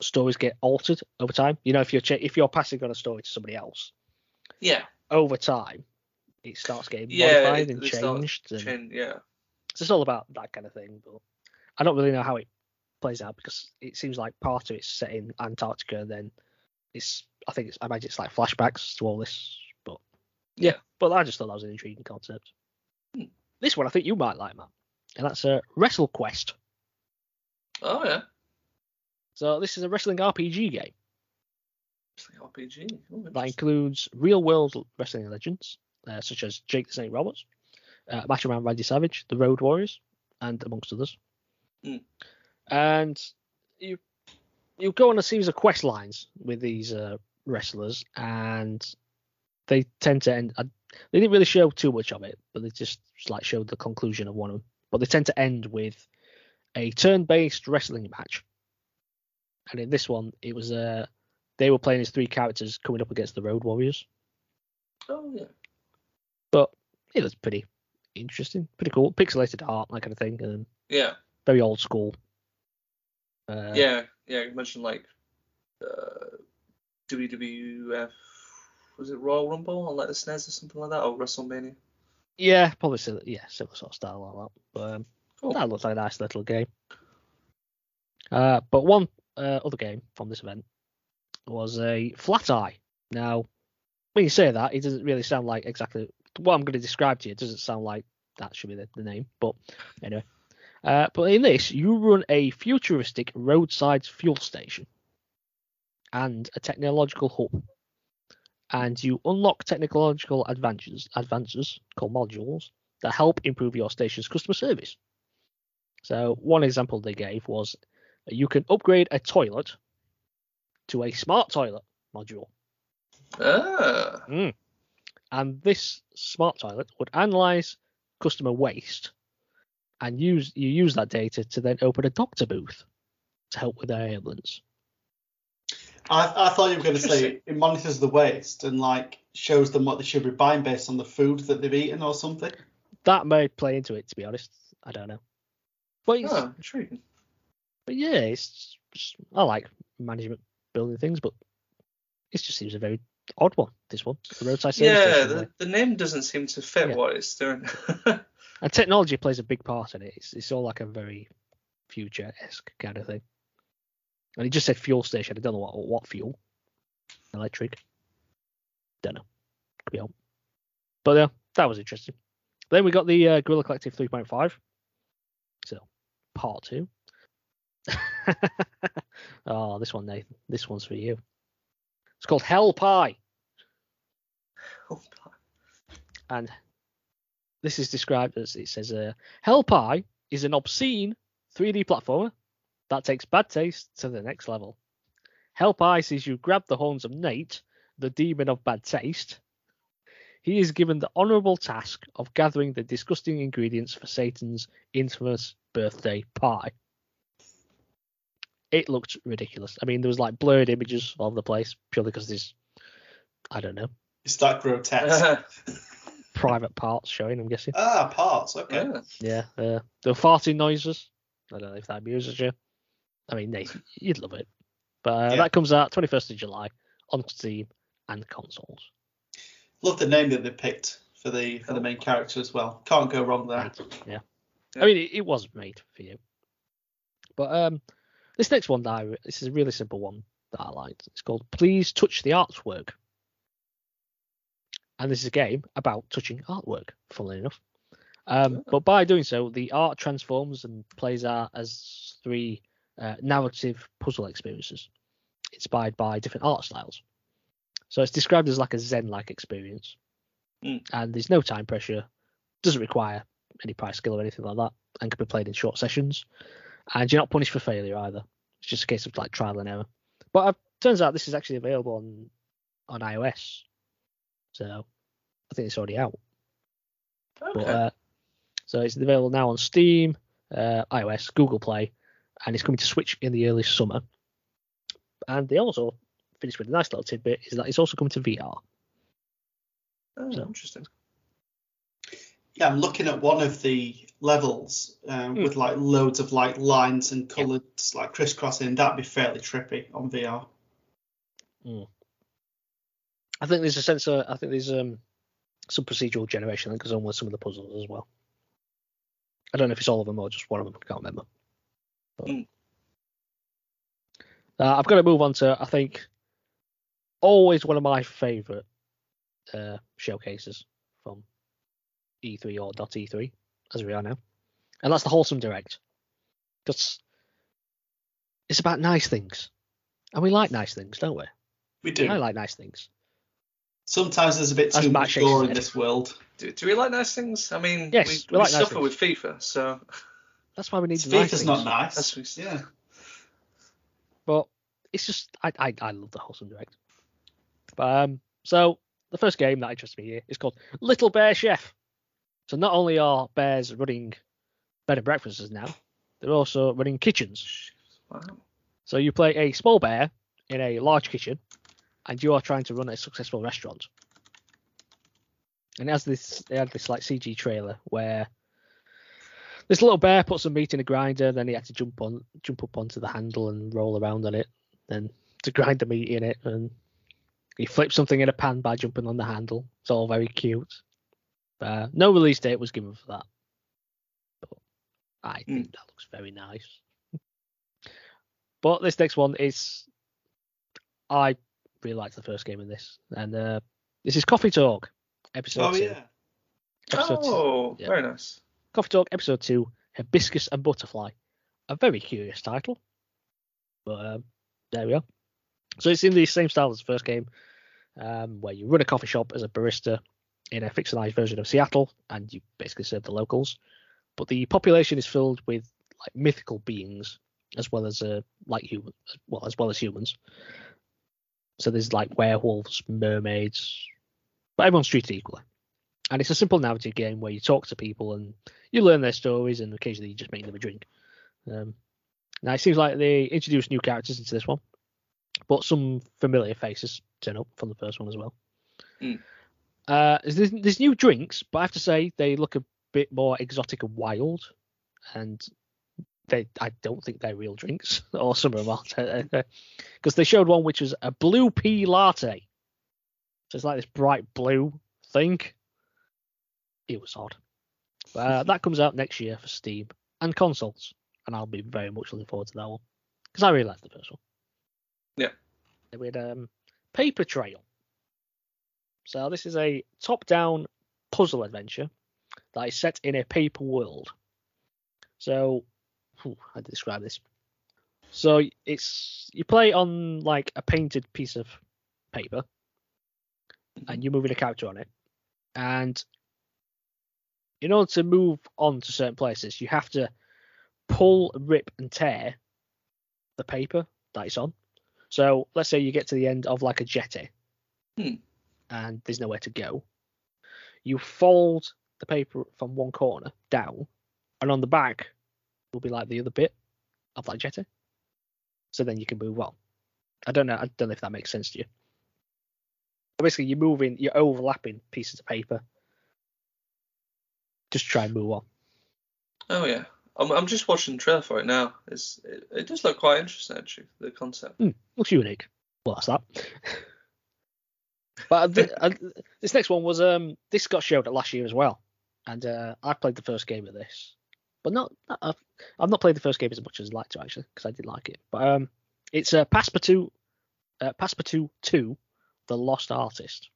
S1: stories get altered over time. You know, if you're cha- if you're passing on a story to somebody else
S2: Yeah.
S1: over time, it starts getting
S2: Yeah.
S1: modified
S2: it-
S1: and changed. And
S2: chan- yeah.
S1: so it's all about that kind of thing. But I don't really know how it plays out because it seems like part of it's set in Antarctica, and then it's I think it's I imagine it's like flashbacks to all this. Yeah, but I just thought that was an intriguing concept. This one I think you might like, Matt, and that's a Wrestle Quest.
S2: Oh yeah.
S1: So this is a wrestling RPG game
S2: like RPG. Oh,
S1: that includes real-world wrestling legends uh, such as Jake the Snake Roberts, uh, Macho Man Randy Savage, the Road Warriors, and amongst others.
S2: Hmm.
S1: And you you go on a series of quest lines with these uh, wrestlers, and they tend to end. Uh, they didn't really show too much of it, but they just like showed the conclusion of one of them. But they tend to end with a turn-based wrestling match. And in this one, it was uh, they were playing as three characters coming up against the Road Warriors.
S2: Oh yeah.
S1: But it was pretty interesting, pretty cool, pixelated art, that kind of thing, and
S2: Yeah.
S1: very old school. Uh,
S2: yeah. Yeah. You mentioned like uh, WWF. Was it Royal Rumble or like the SNES or something like that, or WrestleMania?
S1: yeah, probably similar, yeah, similar sort of style like that. But um,
S2: Cool.
S1: that looks like a nice little game. Uh, but one uh, other game from this event was a Flat Eye. Now, when you say that, it doesn't really sound like exactly what I'm going to describe to you. It doesn't sound like that should be the, the name, but anyway. Uh, but in this, you run a futuristic roadside fuel station and a technological hub, and you unlock technological advances, advances called modules that help improve your station's customer service. So one example they gave was you can upgrade a toilet to a smart toilet module.
S2: Ah.
S1: And this smart toilet would analyze customer waste and use you use that data to then open a doctor booth to help with their ailments.
S3: I, I thought you were going to say it monitors the waste and like shows them what they should be buying based on the food that they've eaten or something.
S1: That may play into it, to be honest. I don't know. But, it's,
S2: Oh, intriguing.
S1: but yeah, it's just, I like management building things, but it just seems a very odd one. This one, the roadside service
S2: Yeah,
S1: station,
S2: the,
S1: like-
S2: the name doesn't seem to fit
S1: Yeah.
S2: what it's doing.
S1: and technology plays a big part in it. It's, it's all like a very future esque kind of thing. And he just said fuel station. I don't know what what fuel. Electric. Don't know. Could be. But yeah, that was interesting. Then we got the uh, Guerrilla Collective 3.5. So part two. oh, this one, Nathan. This one's for you. It's called Hell Pie. and this is described as it says uh, Hell Pie is an obscene 3D platformer that takes bad taste to the next level. Hell Pie sees you grab the horns of Nate, the demon of bad taste. He is given the honourable task of gathering the disgusting ingredients for Satan's infamous birthday pie. It looked ridiculous. I mean, there was like blurred images all over the place purely because there's, I don't know,
S3: It's that grotesque.
S1: private parts showing. I'm guessing.
S3: ah, parts. Okay.
S2: yeah.
S1: Yeah, uh, the farting noises. I don't know if that amuses you. I mean, you'd love it. But uh,
S3: Yeah.
S1: that comes out 21st of July on Steam and consoles.
S3: Love the name that they picked for the for the main character as well. Can't go wrong there.
S1: Yeah.
S2: Yeah.
S1: I mean, it, it was made for you. But um, this next one, that I, this is a really simple one that I liked. It's called Please Touch the Artwork. And this is a game about touching artwork, funnily enough. Um, but by doing so, the art transforms and plays out as three uh, narrative puzzle experiences inspired by different art styles. So it's described as like a Zen like experience.
S2: Mm.
S1: And there's no time pressure, doesn't require any price skill or anything like that. and can be played in short sessions. And you're not punished for failure either. It's just a case of like trial and error. But uh, turns out this is actually available on on iOS, so I think it's already out.
S2: Okay.
S1: But, uh, so it's available now on Steam, uh, iOS, Google Play, and it's coming to Switch in the early summer. And they also finished with a nice little tidbit is that it's also coming to VR.
S2: oh,
S1: so-
S2: interesting.
S3: Yeah, I'm looking at one of the levels um,
S1: Hmm.
S3: with like loads of like lines and colours like crisscrossing. That'd be fairly trippy on VR.
S1: I think there's a sense of I think there's um some procedural generation that goes on with some of the puzzles as well. I don't know if it's all of them or just one of them. I can't remember. But,
S2: Mm.
S1: uh, I've got to move on to I think always one of my favourite uh, showcases from E3 or .E3 as we are now, and that's the Wholesome Direct. Because it's about nice things, and we like nice things, don't we?
S3: We do.
S1: I like nice things.
S3: Sometimes there's a bit too much gore in this world.
S2: Do, do we like nice things? I mean,
S1: Yes,
S2: we,
S1: we like nice
S2: suffer
S1: things.
S2: with FIFA, so
S1: That's why we need
S3: FIFA's not nice.
S2: that's
S3: Yeah.
S1: But it's just I, I I love the wholesome direct. But um, so the first game that interests me here is called Little Bear Chef. So not only are bears running bed and breakfasts now, they're also running kitchens.
S2: wow.
S1: So you play a small bear in a large kitchen, and you are trying to run a successful restaurant. And it has this, they had this like CG trailer where this little bear puts some meat in a grinder, then he had to jump on, jump up onto the handle and roll around on it, then to grind the meat in it, and he flips something in a pan by jumping on the handle. It's all very cute. Uh, no release date was given for that, but I think that looks very nice. But this next one is, I really liked the first game in this, and uh, this is Coffee Talk, episode
S3: Oh
S1: two.
S3: yeah.
S1: Episode two.
S2: Oh,
S1: Yeah.
S2: very nice.
S1: Coffee Talk episode two, Hibiscus and Butterfly. A very curious title, but um, there we are. So it's in the same style as the first game, um, where you run a coffee shop as a barista in a fictionalized version of Seattle, and you basically serve the locals. But the population is filled with like mythical beings, as well as uh, like human, well as well as humans. So there's like werewolves, mermaids, but everyone's treated equally. And it's a simple narrative game where you talk to people and you learn their stories, and occasionally you just make them a drink. Um, now it seems like they introduced new characters into this one, but some familiar faces turn up from the first one as well.
S2: Mm.
S1: Uh, there's, there's new drinks, but I have to say they look a bit more exotic and wild, and they I don't think they're real drinks, or some of them aren't, because they showed one which was a blue pea latte. So it's like this bright blue thing. It was odd. But, uh, that comes out next year for Steam and consoles, and I'll be very much looking forward to that one because I really liked the first one.
S2: Yeah.
S1: Had um, Paper Trail. So this is a top-down puzzle adventure that is set in a paper world. So, whew, how to describe this? So it's you play on like a painted piece of paper, and you're moving a character on it, and in order to move on to certain places, you have to pull, rip, and tear the paper that it's on. So let's say you get to the end of like a jetty,
S2: Hmm.
S1: and there's nowhere to go. You fold the paper from one corner down, and on the back will be like the other bit of that jetty. So then you can move on. I don't know. I don't know if that makes sense to you. But basically, you're moving, you're overlapping pieces of paper. Just try and move on.
S2: Oh yeah. I'm, I'm just watching the trailer for it now. It's it, it does look quite interesting actually. The concept.
S1: looks unique. Well, that's that. but th- uh, this next one was um this got showed at last year as well, and uh, I played the first game of this, but not I've, I've not played the first game as much as I'd like to actually because I did like it. But um, it's uh, Passpartout, uh, Passpartout Two, The Lost Artist.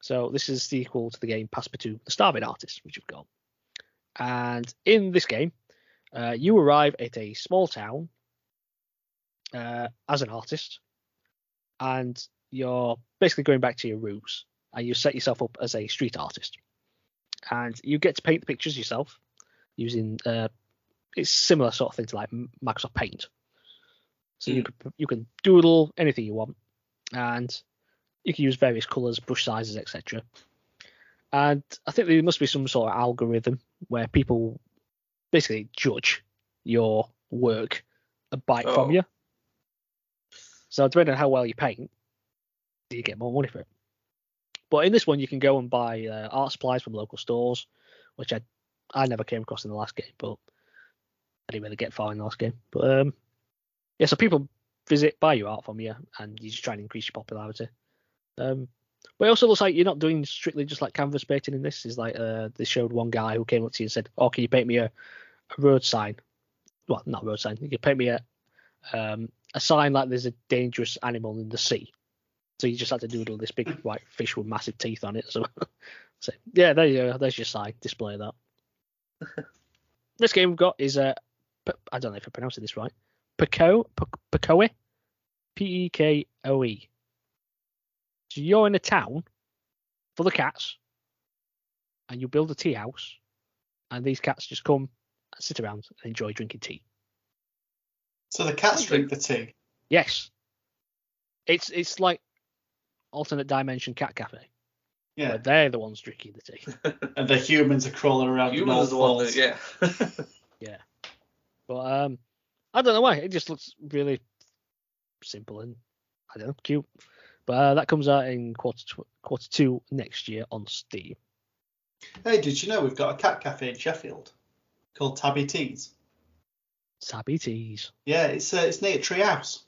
S1: So this is the sequel to the game Passpartout, The Starving Artist, which you've got. And in this game, uh, you arrive at a small town uh, as an artist, and you're basically going back to your roots, and you set yourself up as a street artist, and you get to paint the pictures yourself, using uh, it's similar sort of thing to like Microsoft Paint. So you
S2: Mm.
S1: can you can doodle anything you want, and you can use various colours, brush sizes, etc. And I think there must be some sort of algorithm where people basically judge your work a bite
S2: Oh.
S1: from you. So depending on how well you paint, you get more money for it. But in this one, you can go and buy uh, art supplies from local stores, which I I never came across in the last game, but I didn't really get far in the last game. But um, yeah, so people visit, buy your art from you, and you just try and increase your popularity. Um, but it also looks like you're not doing strictly just like canvas painting in this. Is like uh, they showed one guy who came up to you and said, "Oh, can you paint me a, a road sign? Well, not a road sign. You can paint me a um, a sign like there's a dangerous animal in the sea." So you just had to doodle this big white fish with massive teeth on it. So, so yeah, there you go. There's your sign. Display that. this game we've got is uh, P- I don't know if I'm pronouncing this right. Peco, Pe- Pecoe, P E K O E. So you're in a town full of cats, and you build a tea house, and these cats just come and sit around and enjoy drinking tea.
S3: So the cats drink the tea.
S1: Yes, it's it's like alternate dimension cat cafe.
S3: Yeah.
S1: where they're the ones drinking the tea.
S3: And the humans are crawling around. the
S2: Humans
S3: North
S2: are the one
S3: Falls.
S2: that, yeah.
S1: But um, I don't know why. It just looks really simple and I don't know, cute. But uh, that comes out in quarter tw- quarter two next year on Steam.
S3: Hey, did you know we've got a cat cafe in Sheffield called Tabby Teas?
S1: Tabby teas.
S3: Yeah, it's uh, it's near Treehouse.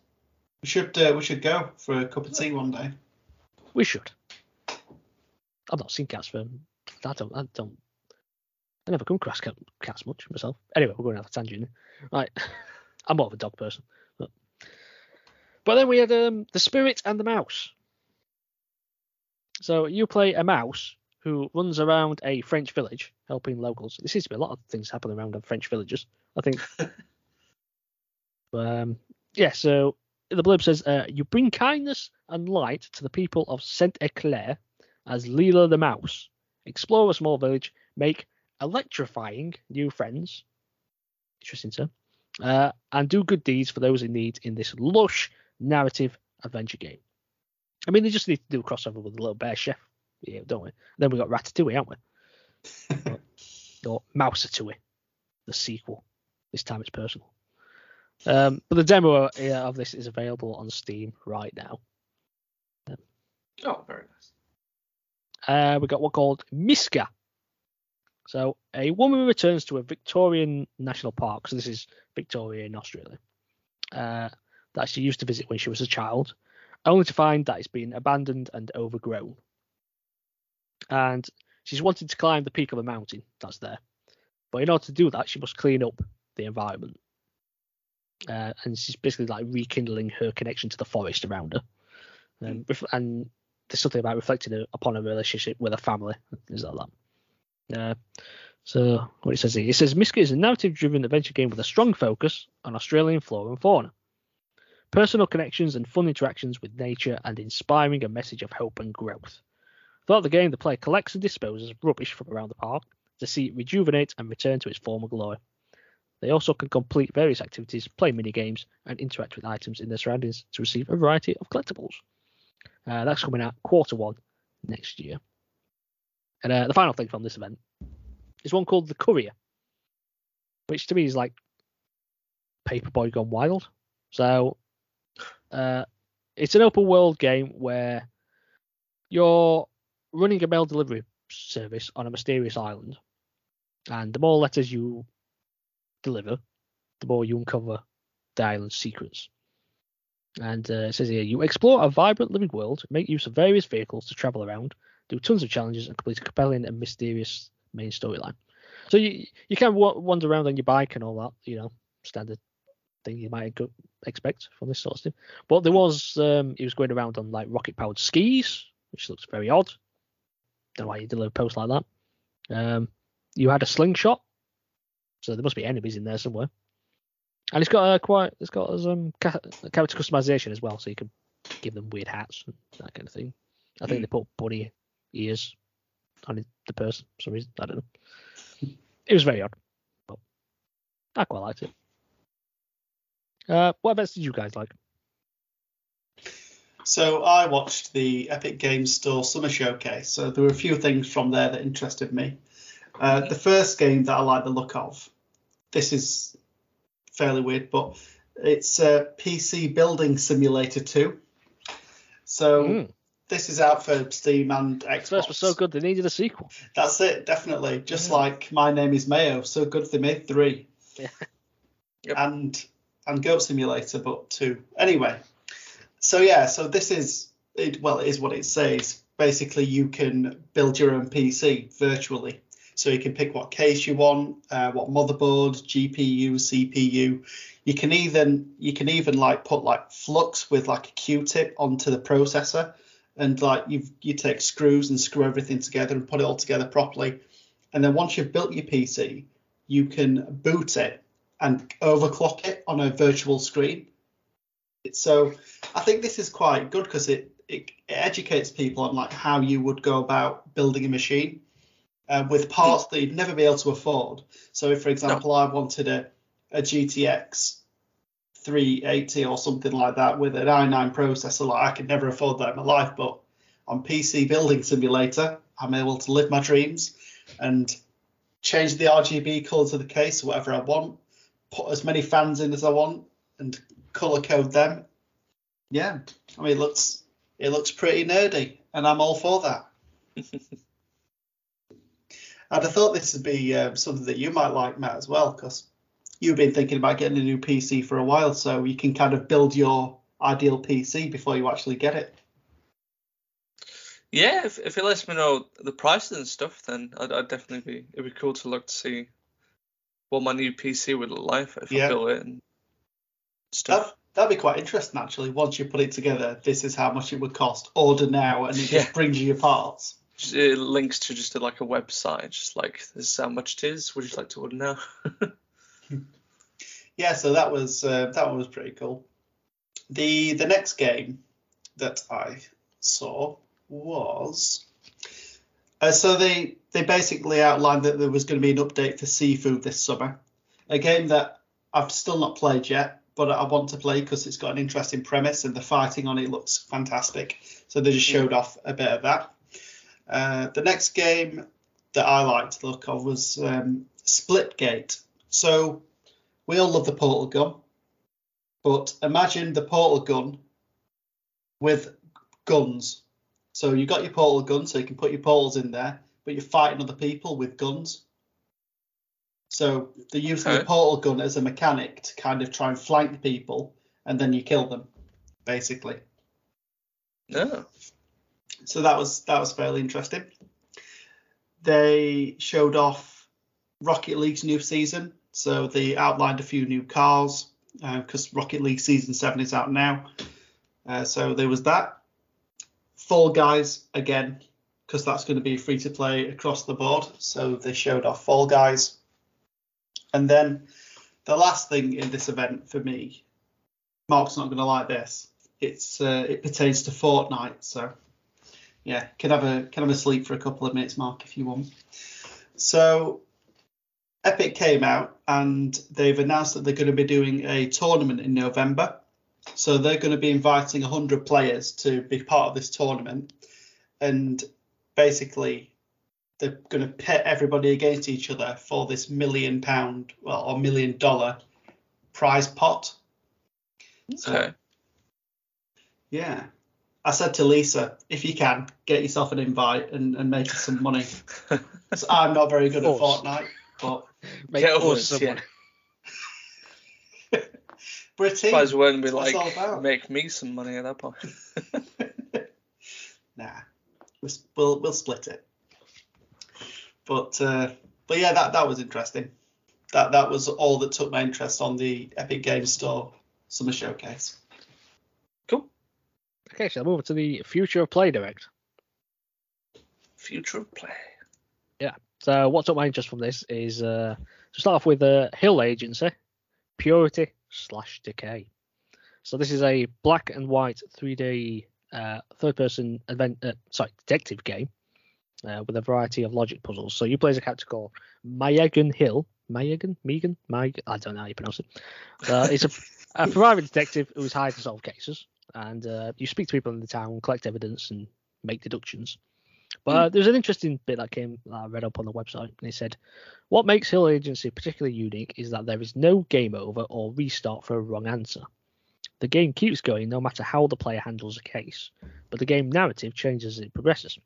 S3: We should uh, we should go for a cup of tea one day.
S1: We should. I've not seen cats for. I don't. I don't. I never come across cats much myself. Anyway, we're going have a tangent. Right. I'm more of a dog person. But, then we had um, the spirit and the mouse. So you play a mouse who runs around a French village helping locals. There seems to be a lot of things happening around French villages. I think. um, yeah. So the blurb says uh, you bring kindness and light to the people of Saint Eclair as Leela the mouse. Explore a small village, make electrifying new friends. Interesting sir. Uh, and do good deeds for those in need in this lush narrative adventure game. I mean, they just need to do a crossover with the little bear chef, yeah, don't we? then we got Ratatouille, haven't we? or Mouseatouille, the sequel. This time it's personal. Um, but the demo of this is available on Steam right now.
S2: Oh, very nice.
S1: Uh, we got one called Miska. So a woman returns to a Victorian national park. So this is Victoria in Australia. Uh, that she used to visit when she was a child, only to find that it's been abandoned and overgrown. And she's wanting to climb the peak of a mountain that's there. But in order to do that, she must clean up the environment. Uh, and she's basically like rekindling her connection to the forest around her. Um, ref- and there's something about reflecting upon her relationship with her family. Is that that? Uh, so what it says here, it says Miska is a narrative-driven adventure game with a strong focus on Australian flora and fauna, personal connections and fun interactions with nature, and inspiring a message of hope and growth. Throughout the game, the player collects and disposes of rubbish from around the park to see it rejuvenate and return to its former glory. They also can complete various activities, play mini games, and interact with items in their surroundings to receive a variety of collectibles. Uh, that's coming out quarter one next year. And uh, the final thing from this event is one called The Courier, which to me is like Paperboy gone wild. So uh, it's an open world game where you're running a mail delivery service on a mysterious island, and the more letters you deliver, the more you uncover the island's secrets. And uh, it says here, you explore a vibrant living world, make use of various vehicles to travel around, do tons of challenges, and complete a compelling and mysterious main storyline. So you you can wa- wander around on your bike and all that, you know, standard thing you might expect from this sort of thing. But there was um, he was going around on like rocket powered skis, which looks very odd. Don't know why you deliver post like that. Um, you had a slingshot, so there must be enemies in there somewhere. And it's got a quite it's got um character customization as well, so you can give them weird hats and that kind of thing. I think they put bunny ears on the person for some reason. I don't know. It was very odd. but I quite liked it. Uh, what events did you guys like?
S3: So I watched the Epic Games Store Summer Showcase. So there were a few things from there that interested me. Uh, the first game that I like the look of, this is fairly weird, but it's uh, PC Building Simulator 2. So
S1: Mm.
S3: this is out for Steam and Xbox.
S1: First was so good they needed a sequel.
S3: That's it, definitely. Just
S1: Yeah.
S3: like My Name is Mayo, so good they made three.
S1: Yeah.
S2: Yep.
S3: And and Goat Simulator, but two. Anyway, so yeah, so this is it. Well, it is what it says. Basically, you can build your own PC virtually. So you can pick what case you want, uh, what motherboard, GPU, CPU. You can even you can even like put like flux with like a Q-tip onto the processor, and like you you take screws and screw everything together and put it all together properly. And then once you've built your PC, you can boot it and overclock it on a virtual screen. So I think this is quite good because it, it it educates people on like how you would go about building a machine uh, with parts that you'd never be able to afford. So if, for example, I wanted a, a GTX 380 or something like that with an i9 processor, like I could never afford that in my life, but on PC Building Simulator, I'm able to live my dreams and change the RGB colours of the case, or whatever I want, put as many fans in as I want, and colour code them. Yeah, I mean, it looks it looks pretty nerdy, and I'm all for that. I'd have thought this would be um, something that you might like, Matt, as well, because you've been thinking about getting a new PC for a while, so you can kind of build your ideal PC before you actually get it.
S2: Yeah, if, if it lets me know the prices and stuff, then I'd, I'd definitely be. It'd be cool to look to see what my new PC would look like if
S3: Yeah.
S2: I built it and stuff.
S3: That, that'd be quite interesting, actually. Once you put it together, this is how much it would cost. Order now, and it
S2: Yeah.
S3: just brings you your parts.
S2: It links to just like a website, just like this is how much it is. Would you like to order now?
S3: yeah, so that was uh, that one was pretty cool. The the next game that I saw was uh, so they they basically outlined that there was going to be an update for Sifu this summer, a game that I've still not played yet, but I want to play because it's got an interesting premise and the fighting on it looks fantastic. So they just showed off a bit of that. Uh, the next game that I liked the look of was um, Splitgate. So we all love the portal gun, but imagine the portal gun with guns. So you got your portal gun, so you can put your portals in there, but you're fighting other people with guns. So they're using the portal gun as a mechanic to kind of try and flank people, and then you kill them, basically.
S2: No.
S3: So that was that was fairly interesting. They showed off Rocket League's new season, so they outlined a few new cars because Rocket League season seven is out now. Uh, so there was that. Fall Guys again, because that's going to be free to play across the board. So they showed off Fall Guys, and then the last thing in this event for me, Mark's not going to like this. It's uh, it pertains to Fortnite, so yeah, can have a can have a sleep for a couple of minutes, Mark, if you want. So Epic came out and they've announced that they're going to be doing a tournament in November. So they're going to be inviting 100 players to be part of this tournament, and basically they're going to pit everybody against each other for this million pound, well, or million dollar prize pot. So,
S2: Okay.
S3: yeah. I said to Lisa, if you can, get yourself an invite and, and make some money. So I'm not very good at Fortnite, but
S1: Make
S2: Get
S1: us
S2: us,
S1: some
S2: yeah.
S1: Money.
S3: we're a team.
S2: Surprised when we
S3: That's
S2: like
S3: it's all about.
S2: make me some money at that point.
S3: Nah, we'll, we'll we'll split it. But uh, but yeah, that that was interesting. That that was all that took my interest on the Epic Games Store Summer Showcase.
S2: cool.
S1: Okay, so I'll move to the Future of Play Direct.
S2: Future of play. Yeah.
S1: So what took my interest from this is uh, to start off with a Hill Agency, Purity slash Decay. So this is a black and white 3D uh, third-person event, uh, sorry, detective game uh, with a variety of logic puzzles. So you play as a character called Mayagan Hill. Mayagan? Megan? Meg? I don't know how you pronounce it. Uh, it's a, a private detective who's hired to solve cases, and uh, you speak to people in the town, collect evidence, and make deductions. But uh, there's an interesting bit that came that I read up on the website, and it said, "What makes Hill Agency particularly unique is that there is no game over or restart for a wrong answer. The game keeps going no matter how the player handles a case, but the game narrative changes as it progresses.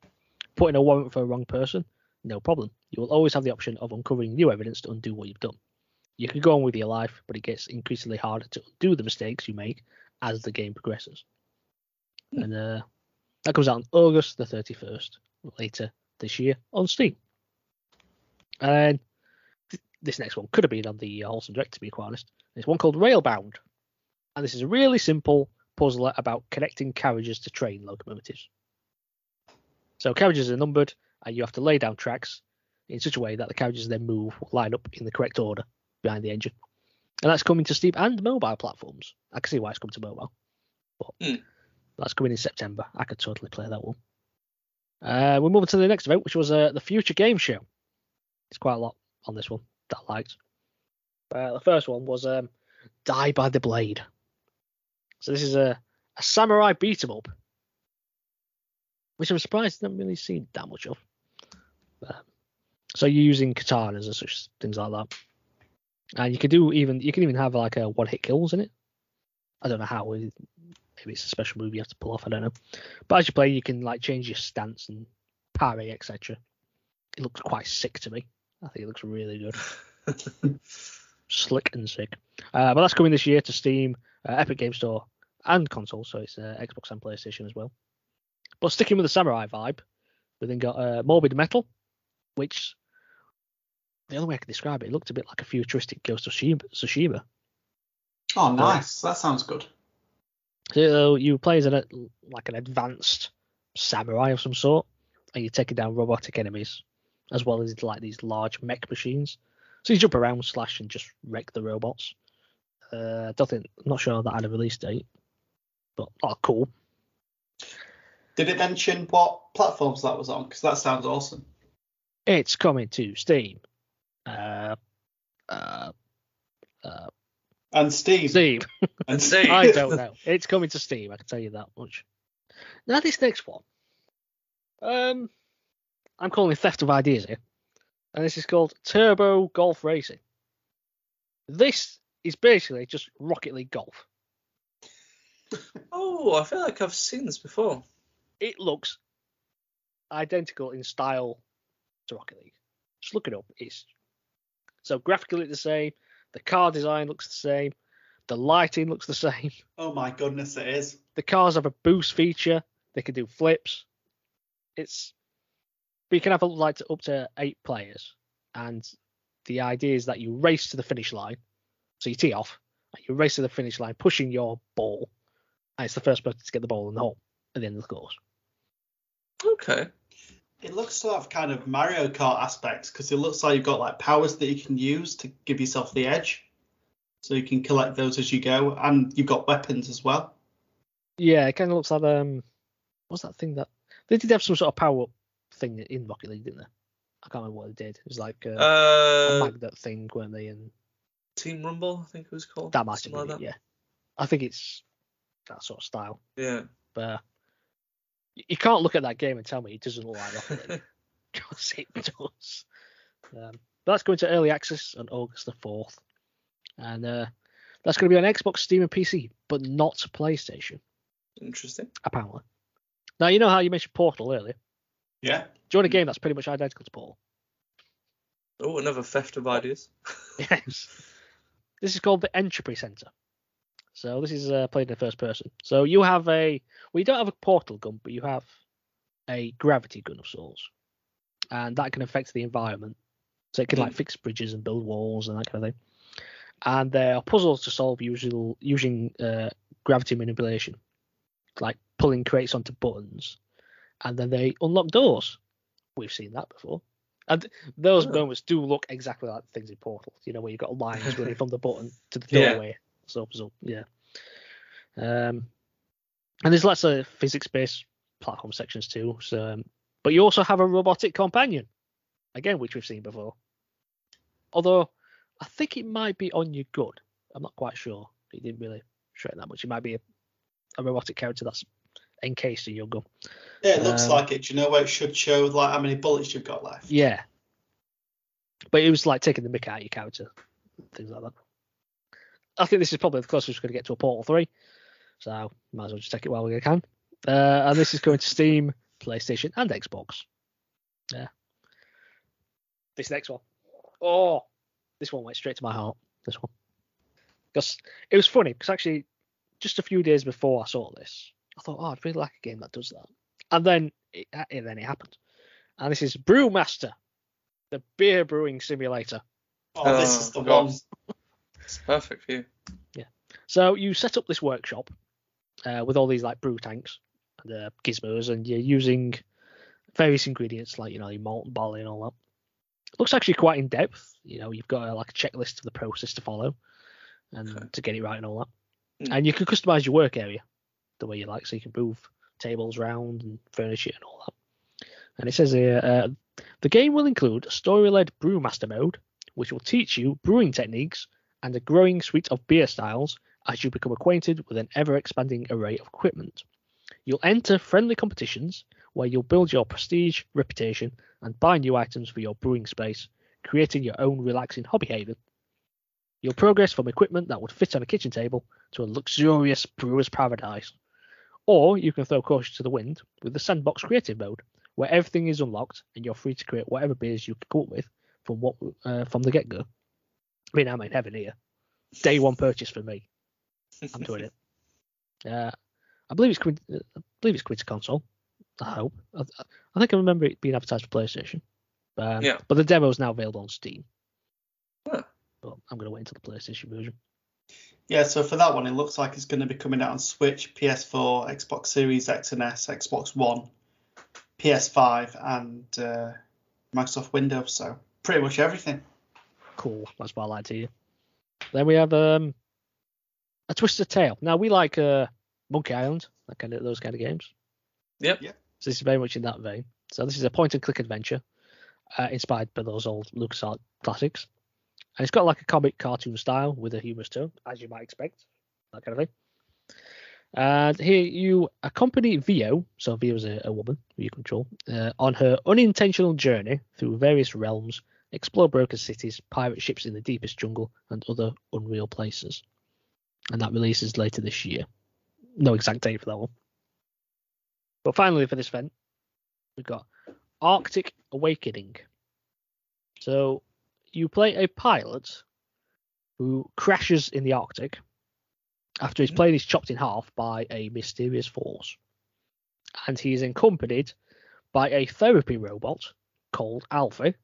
S1: Putting a warrant for a wrong person, no problem. You will always have the option of uncovering new evidence to undo what you've done. You can go on with your life, but it gets increasingly harder to undo the mistakes you make as the game progresses." And uh, that comes out on August the 31st later this year on Steam. And th- this next one could have been on the uh, Wholesome Direct, to be quite honest. There's one called Railbound. And this is a really simple puzzler about connecting carriages to train locomotives. So carriages are numbered, and you have to lay down tracks in such a way that the carriages then move line up in the correct order behind the engine. And that's coming to Steam and mobile platforms. I can see why it's come to mobile. But
S2: Hmm.
S1: that's coming in September. I could totally play that one. Uh, we're moving to the next event, which was uh, the Future Game Show. It's quite a lot on this one that I liked. Uh, the first one was um, Die by the Blade. So this is a, a samurai beat 'em up, which I'm surprised I haven't really seen that much of. Um, so you're using katanas and such things like that, and you can do even you can even have like a one hit kills in it. I don't know how. Maybe it's a special move you have to pull off. I don't know. But as you play, you can like change your stance and parry, etc. It looks quite sick to me. I think it looks really good, slick and sick. Uh, but that's coming this year to Steam, uh, Epic Game Store, and console. So it's uh, Xbox and PlayStation as well. But sticking with the samurai vibe, we then got uh, Morbid Metal, which the only way I can describe it, it looked a bit like a futuristic Ghost of Tsushima. Tsushima.
S3: Oh, nice. That sounds good.
S1: So you play as an like an advanced samurai of some sort, and you're taking down robotic enemies, as well as like these large mech machines. So you jump around, slash, and just wreck the robots. Uh, don't think, I'm not sure that had a release date, but oh, cool.
S3: Did it mention what platforms that was on? Because that sounds awesome.
S1: It's coming to Steam. Uh, uh, uh,
S3: And Steam.
S1: Steam.
S2: And see,
S1: I don't know. It's coming to Steam. I can tell you that much. Now this next one, um, I'm calling it theft of ideas here, and this is called Turbo Golf Racing. This is basically just Rocket League golf.
S2: Oh, I feel like I've seen this before.
S1: It looks identical in style to Rocket League. Just look it up. It's so graphically the same. The car design looks the same. The lighting looks the same.
S3: Oh my goodness, it is.
S1: the cars have a boost feature. They can do flips. It's but you can have like up to eight players, and the idea is that you race to the finish line. So you tee off, and you race to the finish line, pushing your ball, and it's the first person to get the ball in the hole at the end of the course.
S2: Okay.
S3: It looks to have kind of Mario Kart aspects because it looks like you've got like powers that you can use to give yourself the edge. So you can collect those as you go, and you've got weapons as well.
S1: Yeah, it kind of looks like um, what's that thing that they did have some sort of power up thing in Rocket League, didn't they? I can't remember what they did. It was like uh, a
S2: Uh,
S1: magnet thing, weren't they? And
S2: Team Rumble, I think it was called.
S1: that might have been
S2: like
S1: it, yeah. I think it's that sort of style.
S2: that. Yeah.
S1: But uh, you can't look at that game and tell me it doesn't look like Rocket because it does. Um, but that's going to early access on August the fourth, and uh, that's going to be on Xbox, Steam, and PC, but not PlayStation,
S2: Interesting.
S1: apparently. Now you know how you mentioned Portal earlier.
S3: Yeah.
S1: Do you want a game that's pretty much identical to Portal?
S2: Oh, another theft of ideas.
S1: Yes. This is called the Entropy Center. So this is uh, played in the first person. So you have a well, you don't have a portal gun, but you have a gravity gun of sorts, and that can affect the environment. So it can like fix bridges and build walls and that kind of thing. And there are puzzles to solve usual, using uh, gravity manipulation, like pulling crates onto buttons, and then they unlock doors. We've seen that before. And those
S2: Oh.
S1: moments do look exactly like things in Portal, you know, where you've got lines running from the button to the
S2: Yeah.
S1: Doorway. So yeah. Um, and there's lots of physics-based platform sections too. So, um, But you also have a robotic companion, again, which we've seen before. Although I think it might be on your gun. I'm not quite sure. He didn't really show it that much. It might be a, a robotic character that's encased in your gun.
S3: Yeah, it looks
S1: Um,
S3: like it. Do you know where it should show like how many bullets you've got left?
S1: Yeah. But it was like taking the mick out of your character, things like that. I think this is probably the closest we're going to get to a Portal 3. So might as well just take it while we can. Uh, and this is going to Steam, PlayStation, and Xbox. Yeah. This next one. Oh, this one went straight to my heart. This one. Because it was funny, because actually, just a few days before I saw this, I thought, oh, I'd really like a game that does that. And then it, and then it happened. And this is Brewmaster, the beer brewing simulator.
S3: Oh, this
S2: Oh,
S3: is the
S2: God.
S3: one.
S2: It's perfect for you. Yeah.
S1: So you set up this workshop uh, with all these like brew tanks and uh, gizmos, and you're using various ingredients like you know your malt and barley and all that. It looks actually quite in depth. You know, you've got uh, like a checklist of the process to follow and
S2: Okay.
S1: to get it right and all that.
S2: Hmm.
S1: And you can customize your work area the way you like, so you can move tables around and furnish it and all that. And it says here, uh, the game will include a story-led brewmaster mode, which will teach you brewing techniques and a growing suite of beer styles as you become acquainted with an ever-expanding array of equipment. You'll enter friendly competitions where you'll build your prestige, reputation, and buy new items for your brewing space, creating your own relaxing hobby haven. You'll progress from equipment that would fit on a kitchen table to a luxurious brewer's paradise. Or you can throw caution to the wind with the sandbox creative mode, where everything is unlocked and you're free to create whatever beers you can come up with from what uh, from the get go. I mean, I'm in heaven here. Day one purchase for me. I'm doing it. Uh, I believe it's coming. uh, I believe it's coming to console. I hope. I, I think I remember it being advertised for PlayStation. Um,
S2: Yeah.
S1: But the demo is now available on Steam.
S2: Huh.
S1: But I'm going to wait until the PlayStation version.
S3: Yeah, so for that one, it looks like it's going to be coming out on Switch, PS4, Xbox Series X and S, Xbox One, PS5, and uh, Microsoft Windows. So pretty much everything.
S1: Cool. That's what I like to hear. Then we have um, a Twisted Tale. Now we like uh, Monkey Island, that kind of those kind of games.
S2: Yep.
S3: Yeah.
S1: So this is very much in that vein. So this is a point and click adventure, uh, inspired by those old LucasArts classics, and it's got like a comic cartoon style with a humorous tone, as you might expect, that kind of thing. And here you accompany Vio, so Vio is a, a woman who you control, uh, on her unintentional journey through various realms, explore broken cities, pirate ships in the deepest jungle, and other unreal places. And that releases later this year. No exact date for that one. But finally, for this event, we've got Arctic Awakening. So you play a pilot who crashes in the Arctic after his
S2: Mhm.
S1: plane is chopped in half by a mysterious force. And he is accompanied by a therapy robot called Alfie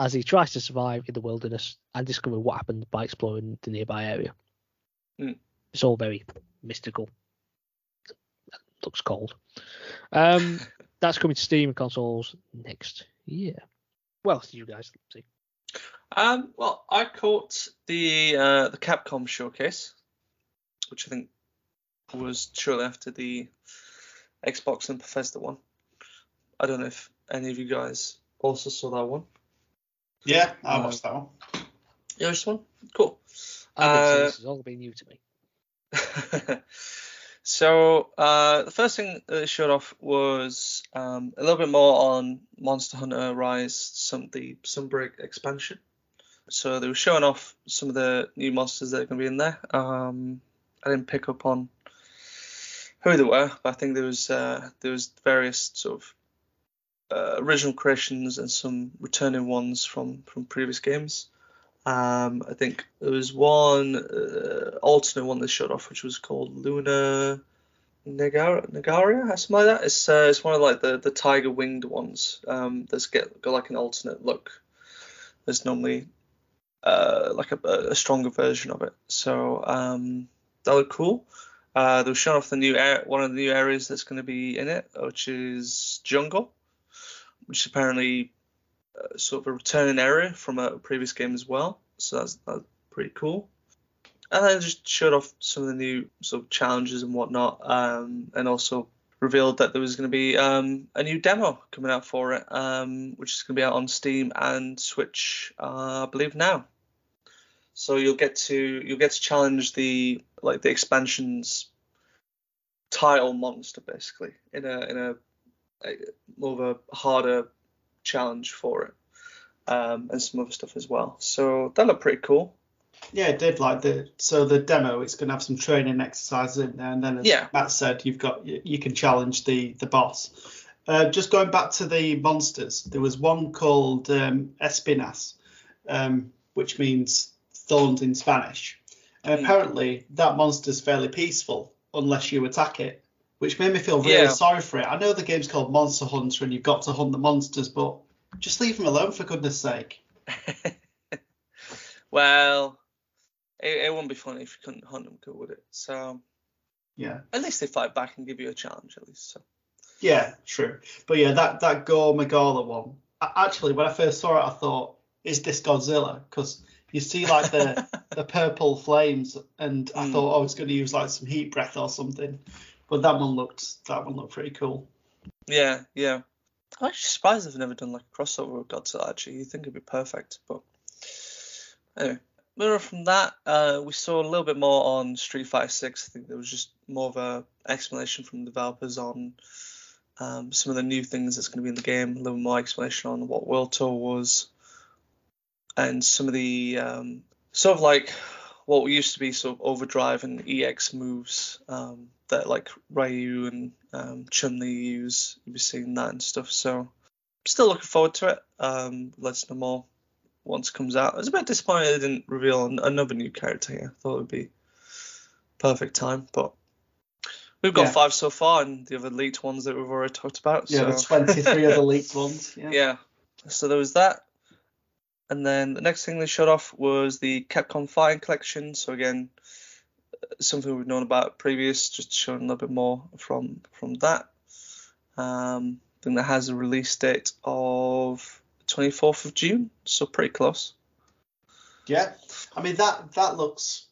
S1: as he tries to survive in the wilderness and discover what happened by exploring the nearby area.
S2: Mm.
S1: It's all very mystical. Looks cold. Um, that's coming to Steam and consoles next year. What else did you guys see?
S2: Um, well, I caught the uh, the Capcom showcase, which I think was shortly after the Xbox and Bethesda one. I don't know if any of you guys also saw that one.
S3: Yeah, I
S2: Uh,
S3: watched that one.
S2: Yeah, this one. Cool.
S1: I think so.
S2: Uh,
S1: this has all been new to me.
S2: so uh, the first thing that they showed off was um, a little bit more on Monster Hunter Rise, some the Sunbreak expansion. So they were showing off some of the new monsters that are going to be in there. Um, I didn't pick up on who they were, but I think there was uh, there was various sort of uh, original creations and some returning ones from from previous games. Um, I think there was one uh, alternate one that showed off, which was called Luna Negar- Negaria, something like that. It's uh, it's one of like the, the tiger winged ones. Um, that's get got like an alternate look. There's normally uh, like a, a stronger version of it. So um, that looked cool. Uh, they were showing off the new air, one of the new areas that's going to be in it, which is jungle, which is apparently uh, sort of a returning area from a previous game as well. So that's, that's pretty cool. And then just showed off some of the new sort of challenges and whatnot, um, and also revealed that there was going to be um, a new demo coming out for it, um, which is going to be out on Steam and Switch, uh, I believe now. So you'll get to you'll get to challenge the like the expansions title monster basically in a in a, a more of a harder challenge for it, um, and some other stuff as well. So that looked pretty cool.
S3: Yeah, it did. Like the so the demo, it's going to have some training exercises in there, and then as
S2: Yeah.
S3: Matt said, you've got you, you can challenge the the boss. Uh, just going back to the monsters, there was one called um, Espinas, um, which means thorns in Spanish. And
S2: Hmm.
S3: apparently, that monster's fairly peaceful unless you attack it, which made me feel really
S2: Yeah.
S3: sorry for it. I know the game's called Monster Hunter and you've got to hunt the monsters, but just leave them alone for goodness sake.
S2: well, it, it wouldn't be funny if you couldn't hunt them, good, would it? So
S3: Yeah.
S2: at least they fight back and give you a challenge, at least. So
S3: Yeah, true. But yeah, that that Gore Magala one. a- Actually, when I first saw it, I thought, "Is this Godzilla?" Because you see like the the purple flames, and I
S2: Mm.
S3: thought, "Oh, it's going to use like some heat breath or something." But that one looked that one looked pretty cool.
S2: yeah, yeah. I'm actually surprised they've never done like a crossover with Godzilla. Actually, you think it'd be perfect, but anyway. Moving on from that, uh, we saw a little bit more on Street Fighter 6. I think there was just more of a explanation from developers on um, some of the new things that's going to be in the game. A little more explanation on what World Tour was, and some of the um, sort of like what used to be sort of overdrive and EX moves um, that like Ryu and um, Chun Li use. You'll be seeing that and stuff. So still looking forward to it. Um, let's know more once it comes out. I was a bit disappointed they didn't reveal an- another new character here. I thought it would be perfect time, but we've got
S3: Yeah.
S2: five so far, and the other leaked ones that we've already talked about.
S3: Yeah,
S2: so.
S3: the 23 other leaked ones. Yeah.
S2: Yeah. So there was that. And then the next thing they showed off was the Capcom Fighting Collection. So again, something we've known about previous, just showing a little bit more from from that. Um, I think that has a release date of 24th of June, so pretty close.
S3: Yeah, I mean that that looks.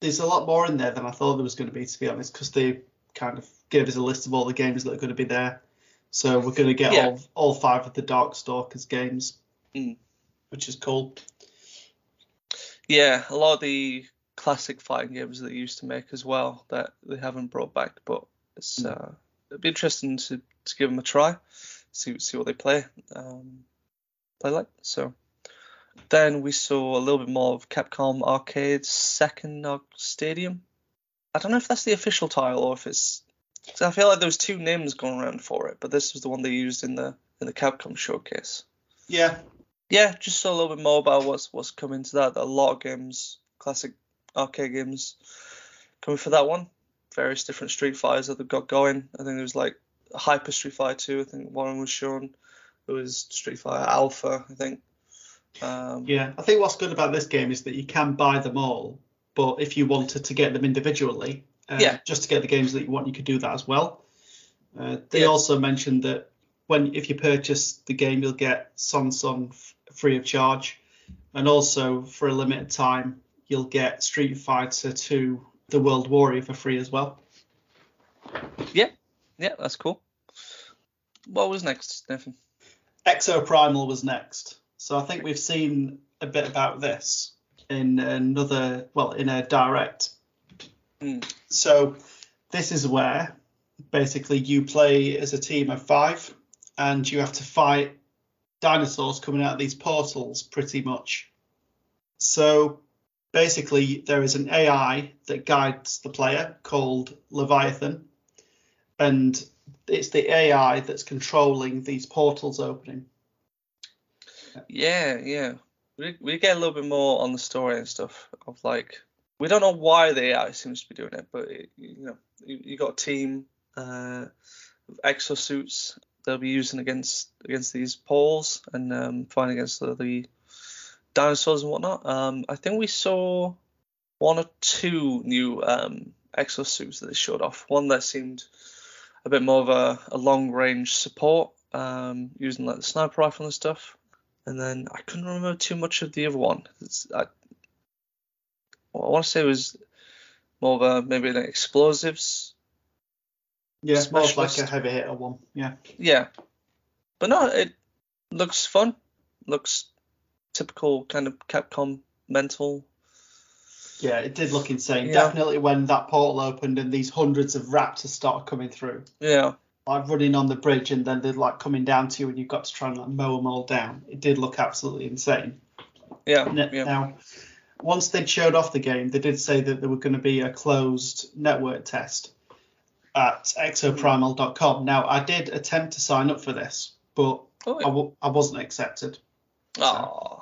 S3: There's a lot more in there than I thought there was going to be, to be honest, because they kind of gave us a list of all the games that are going to be there. So we're going to get
S2: Yeah.
S3: all all five of the Darkstalkers games,
S2: Mm.
S3: which is cool.
S2: Yeah, a lot of the classic fighting games that they used to make as well that they haven't brought back, but it's
S3: Mm.
S2: uh, it'd be interesting to, to give them a try, see see what they play um, play like. So then we saw a little bit more of Capcom Arcade's second Stadium. I don't know if that's the official title or if it's. I feel like there was two names going around for it, but this was the one they used in the in the Capcom showcase
S3: Yeah,
S2: yeah, just saw a little bit more about what's what's coming to that. A lot of games, classic arcade games, coming for that one. Various different Street Fighters that they've got going. I think there was like Hyper Street Fighter 2. I think one was shown. It was Street Fighter Alpha. I think. Um,
S3: yeah. I think what's good about this game is that you can buy them all, but if you wanted to get them individually, uh,
S2: Yeah.
S3: just to get the games that you want, you could do that as well. Uh, they
S2: Yeah.
S3: also mentioned that when if you purchase the game, you'll get Samsung f- free of charge, and also for a limited time, you'll get Street Fighter 2: The World Warrior for free as well.
S2: yeah, yeah, that's cool. What was next, Nathan?
S3: Exoprimal was next. So I think we've seen a bit about this in another, well, in a direct.
S2: Mm.
S3: So this is where basically you play as a team of five and you have to fight dinosaurs coming out of these portals pretty much. So basically there is an AI that guides the player called Leviathan and it's the AI that's controlling these portals opening.
S2: Yeah, yeah. We we get a little bit more on the story and stuff of like we don't know why the AI seems to be doing it, but it, you know you, you got a team uh, of exosuits they'll be using against against these poles and um, fighting against the, the dinosaurs and whatnot. Um, I think we saw one or two new um, exosuits that they showed off. One that seemed a bit more of a, a long range support um, using like the sniper rifle and stuff and then I couldn't remember too much of the other one. It's, I, I want to say it was more of a maybe an explosives
S3: Yeah, more
S2: Smash
S3: like a heavy hitter one. Yeah.
S2: Yeah, but no, it looks fun. Looks typical kind of Capcom mental.
S3: Yeah, it did look insane.
S2: Yeah.
S3: Definitely when that portal opened and these hundreds of raptors started coming through,
S2: Yeah,
S3: like running on the bridge, and then they're like coming down to you, and you've got to try and like mow them all down. It did look absolutely insane.
S2: yeah.
S3: Now, once they'd showed off the game, they did say that there were going to be a closed network test at exoprimal.com. Now, I did attempt to sign up for this, but
S2: Oh,
S3: I,
S2: yeah.
S3: w- I wasn't accepted
S2: Aw,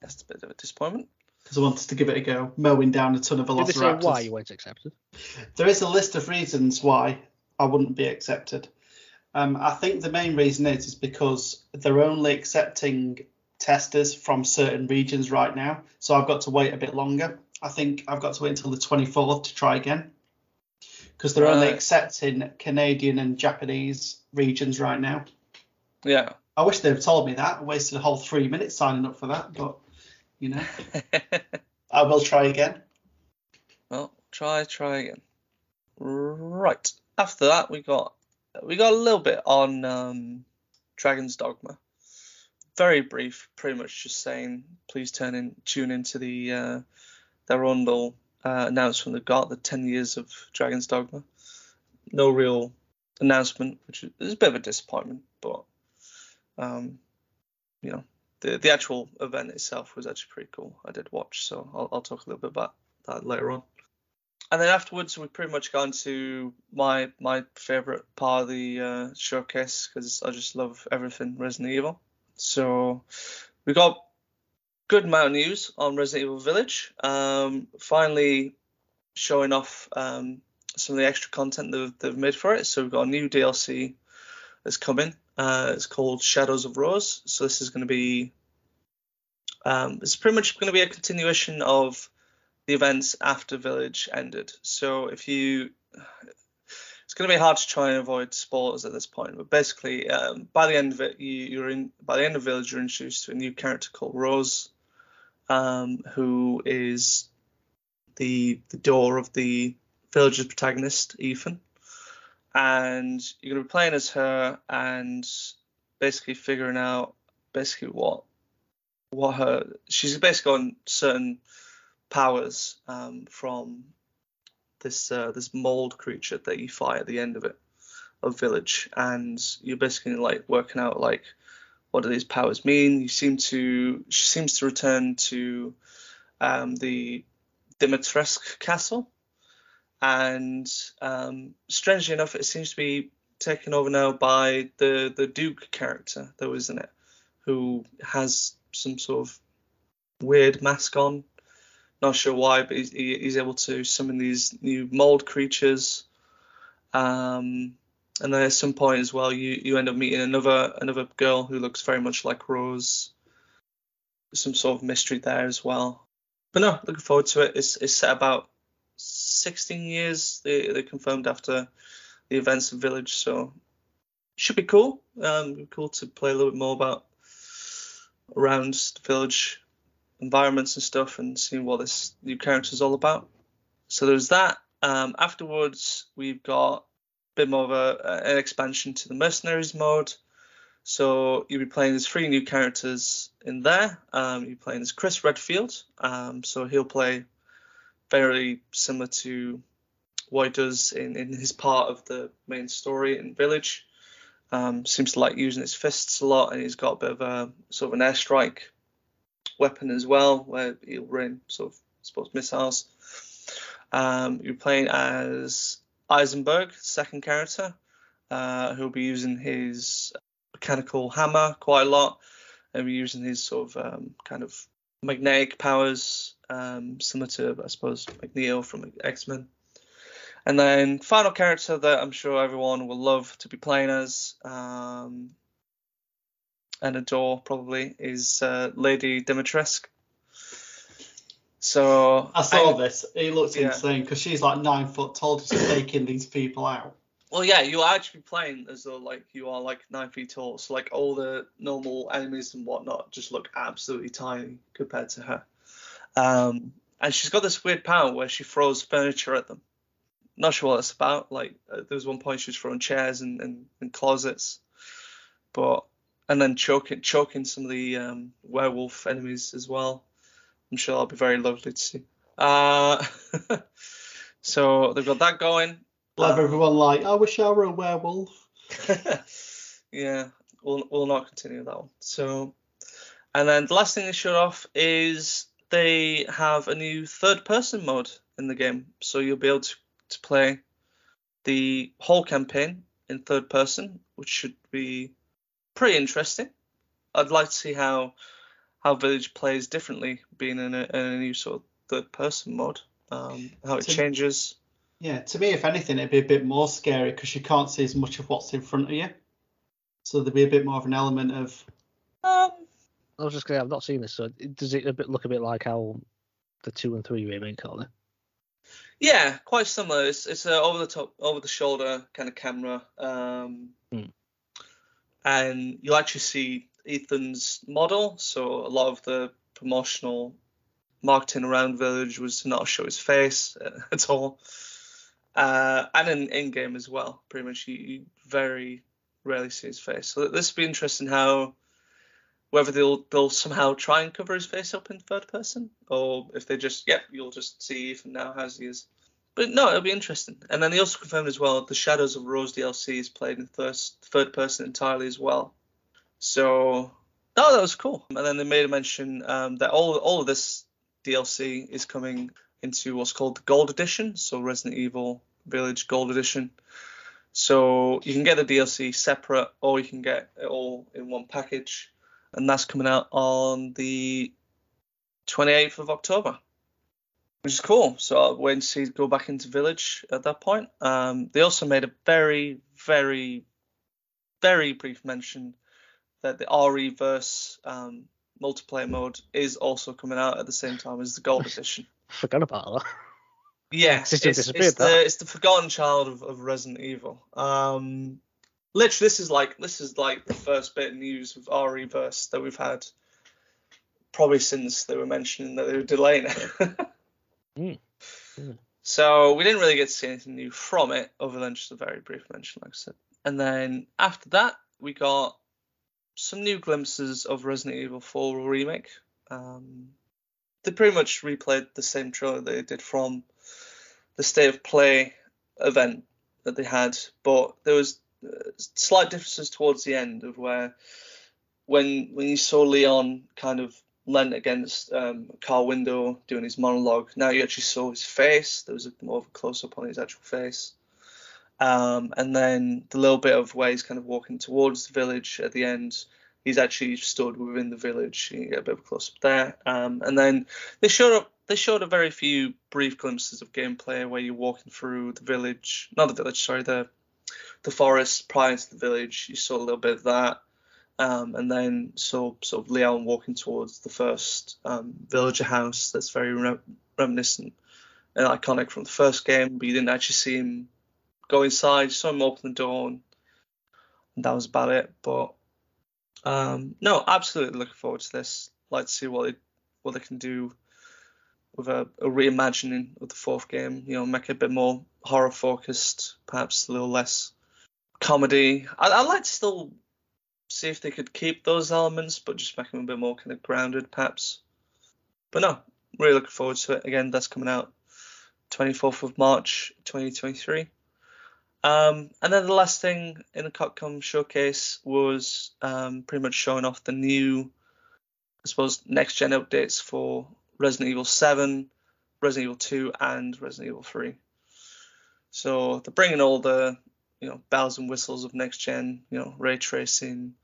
S2: that's a bit of a disappointment.
S3: because I wanted to give it a go, mowing down a ton of
S1: Did they say
S3: velociraptors.
S1: why you weren't accepted?
S3: There is a list of reasons why I wouldn't be accepted. Um, I think the main reason is is because they're only accepting testers from certain regions right now, so I've got to wait a bit longer. I think I've got to wait until the 24th to try again because they're only
S2: Right.
S3: accepting Canadian and Japanese regions right now.
S2: Yeah.
S3: I wish they'd have told me that. I wasted a whole three minutes signing up for that, but you know, I will try again.
S2: well, try, try again. Right. After that, we got we got a little bit on um, Dragon's Dogma. Very brief, pretty much just saying, please turn in, tune into the uh, their own little uh, announcement they've got, the 10 years of Dragon's Dogma. No real announcement, which is a bit of a disappointment, but um, you know, the the actual event itself was actually pretty cool. I did watch, so I'll, I'll talk a little bit about that later on. And then afterwards, we pretty much got into my my favorite part of the uh, showcase because I just love everything Resident Evil. So we got good amount of news on Resident Evil Village. Um, finally showing off um, some of the extra content they've, they've made for it. So we've got a new DLC that's coming. Uh, it's called Shadows of Rose. So this is going to be um, it's pretty much going to be a continuation of the events after Village ended. So if you it's going to be hard to try and avoid spoilers at this point, but basically, um, by the end of it, you, you're in. By the end of Village, you're introduced to a new character called Rose, um, who is the the door of the Village's protagonist, Ethan, and you're going to be playing as her and basically figuring out basically what what her she's basically on certain powers um, from this uh, this mold creature that you fight at the end of it of village. And you're basically like working out like what do these powers mean? You seem to she seems to return to um, the Dimitrescu castle and um, strangely enough it seems to be taken over now by the the duke character though, isn't it who has some sort of weird mask on not sure why, but he's, he's able to summon these new mold creatures. Um, and then at some point as well, you, you end up meeting another another girl who looks very much like Rose. Some sort of mystery there as well. But no, looking forward to it. It's, it's set about 16 years. They, they confirmed after the events of Village, so should be cool. Um, cool to play a little bit more about around the village environments and stuff and seeing what this new character is all about. So there's that. Um, afterwards, we've got a bit more of a, an expansion to the mercenaries mode. So you'll be playing as three new characters in there. Um, you're playing as Chris Redfield. Um, so he'll play very similar to what he does in, in his part of the main story in Village. Um, seems to like using his fists a lot, and he's got a bit of a sort of an airstrike weapon as well, where he'll rain sort of, suppose, missiles. Um, you're playing as Heisenberg, second character, uh, who'll be using his mechanical hammer quite a lot, and be using his sort of um, kind of magnetic powers, um, similar to, I suppose, McNeil from X Men. And then final character that I'm sure everyone will love to be playing as, um, and adore probably is uh, Lady Dimitrescu. So
S3: I saw this. It looks
S2: Yeah.
S3: insane because she's like nine foot tall, just taking these people out.
S2: Well, yeah, you'll actually playing as though like you are like nine feet tall. So like all the normal enemies and whatnot just look absolutely tiny compared to her. Um, and she's got this weird power where she throws furniture at them. not sure what it's about. Like uh, there was one point she was throwing chairs and, and, and closets, but and then choking choking some of the um, werewolf enemies as well. I'm sure that'll be very lovely to see. Uh, so they've got that going.
S3: We'll have
S2: Um,
S3: everyone like, I wish I were a werewolf.
S2: yeah, we'll we'll not continue that one. So, and then the last thing they showed off is they have a new third person mode in the game, so you'll be able to, to play the whole campaign in third person, which should be pretty interesting. I'd like to see how how Village plays differently, being in a, in a new sort of third person mode. Um, how it
S3: To-
S2: changes.
S3: Yeah, to me, if anything, it'd be a bit more scary because you can't see as much of what's in front of you. So there'd be a bit more of an element of
S2: Um,
S1: I was just gonna. I've not seen this, so does it a bit look a bit like how the two and three remake are they?
S2: Yeah, quite similar. It's it's a over the top, over the shoulder kind of camera, um,
S1: Hmm.
S2: and you'll actually see Ethan's model. So a lot of the promotional marketing around Village was to not show his face uh, at all, uh, and in in game as well. Pretty much, you, you very rarely see his face. So this will be interesting how whether they'll they'll somehow try and cover his face up in third person, or if they just yep, you'll just see Ethan now as he is. But no, it'll be interesting. And then they also confirmed as well the Shadows of Rose DLC is played in first third person entirely as well. So no, that was cool. And then they made a mention um, that all all of this DLC is coming into what's called the Gold Edition, so Resident Evil Village Gold Edition. So you can get the DLC separate, or you can get it all in one package, and that's coming out on the 28th of October which is cool. So I'll wait and see go back into Village at that point. Um, they also made a very, very, very brief mention that the RE verse um, multiplayer mode is also coming out at the same time as the Gold Edition.
S1: Forgot about that.
S2: Yeah,
S1: It's
S2: it's, it's, the, it's the forgotten child of, of Resident Evil. Um, literally, this is like this is like the first bit of news of RE verse that we've had probably since they were mentioning that they were delaying it.
S1: Mm. Mm.
S2: So we didn't really get to see anything new from it, other than just a very brief mention, like I said. And then after that, we got some new glimpses of Resident Evil 4 remake. Um, they pretty much replayed the same trailer they did from the State of Play event that they had, but there was slight differences towards the end of where when when you saw Leon kind of leant against um, a car window doing his monologue. Now you actually saw his face. There was a, more of a close up on his actual face. Um, and then the little bit of where he's kind of walking towards the village at the end, he's actually stood within the village. You get a bit of a close up there. Um, and then they showed up. They showed a very few brief glimpses of gameplay where you're walking through the village, not the village, sorry, the the forest prior to the village. You saw a little bit of that. Um, and then saw sort of Leon walking towards the first um, villager house that's very re- reminiscent and iconic from the first game, but you didn't actually see him go inside. You saw him open the door, and, that was about it. But um, no, absolutely looking forward to this. Like to see what they what they can do with a, a reimagining of the fourth game. You know, make it a bit more horror focused, perhaps a little less comedy. I, I'd like to still see if they could keep those elements, but just make them a bit more kind of grounded, perhaps. But no, really looking forward to it. Again, that's coming out 24th of March, 2023. Um, and then the last thing in the Capcom showcase was um, pretty much showing off the new, I suppose, next gen updates for Resident Evil 7, Resident Evil 2, and Resident Evil 3. So they're bringing all the you know bells and whistles of next gen, you know ray tracing,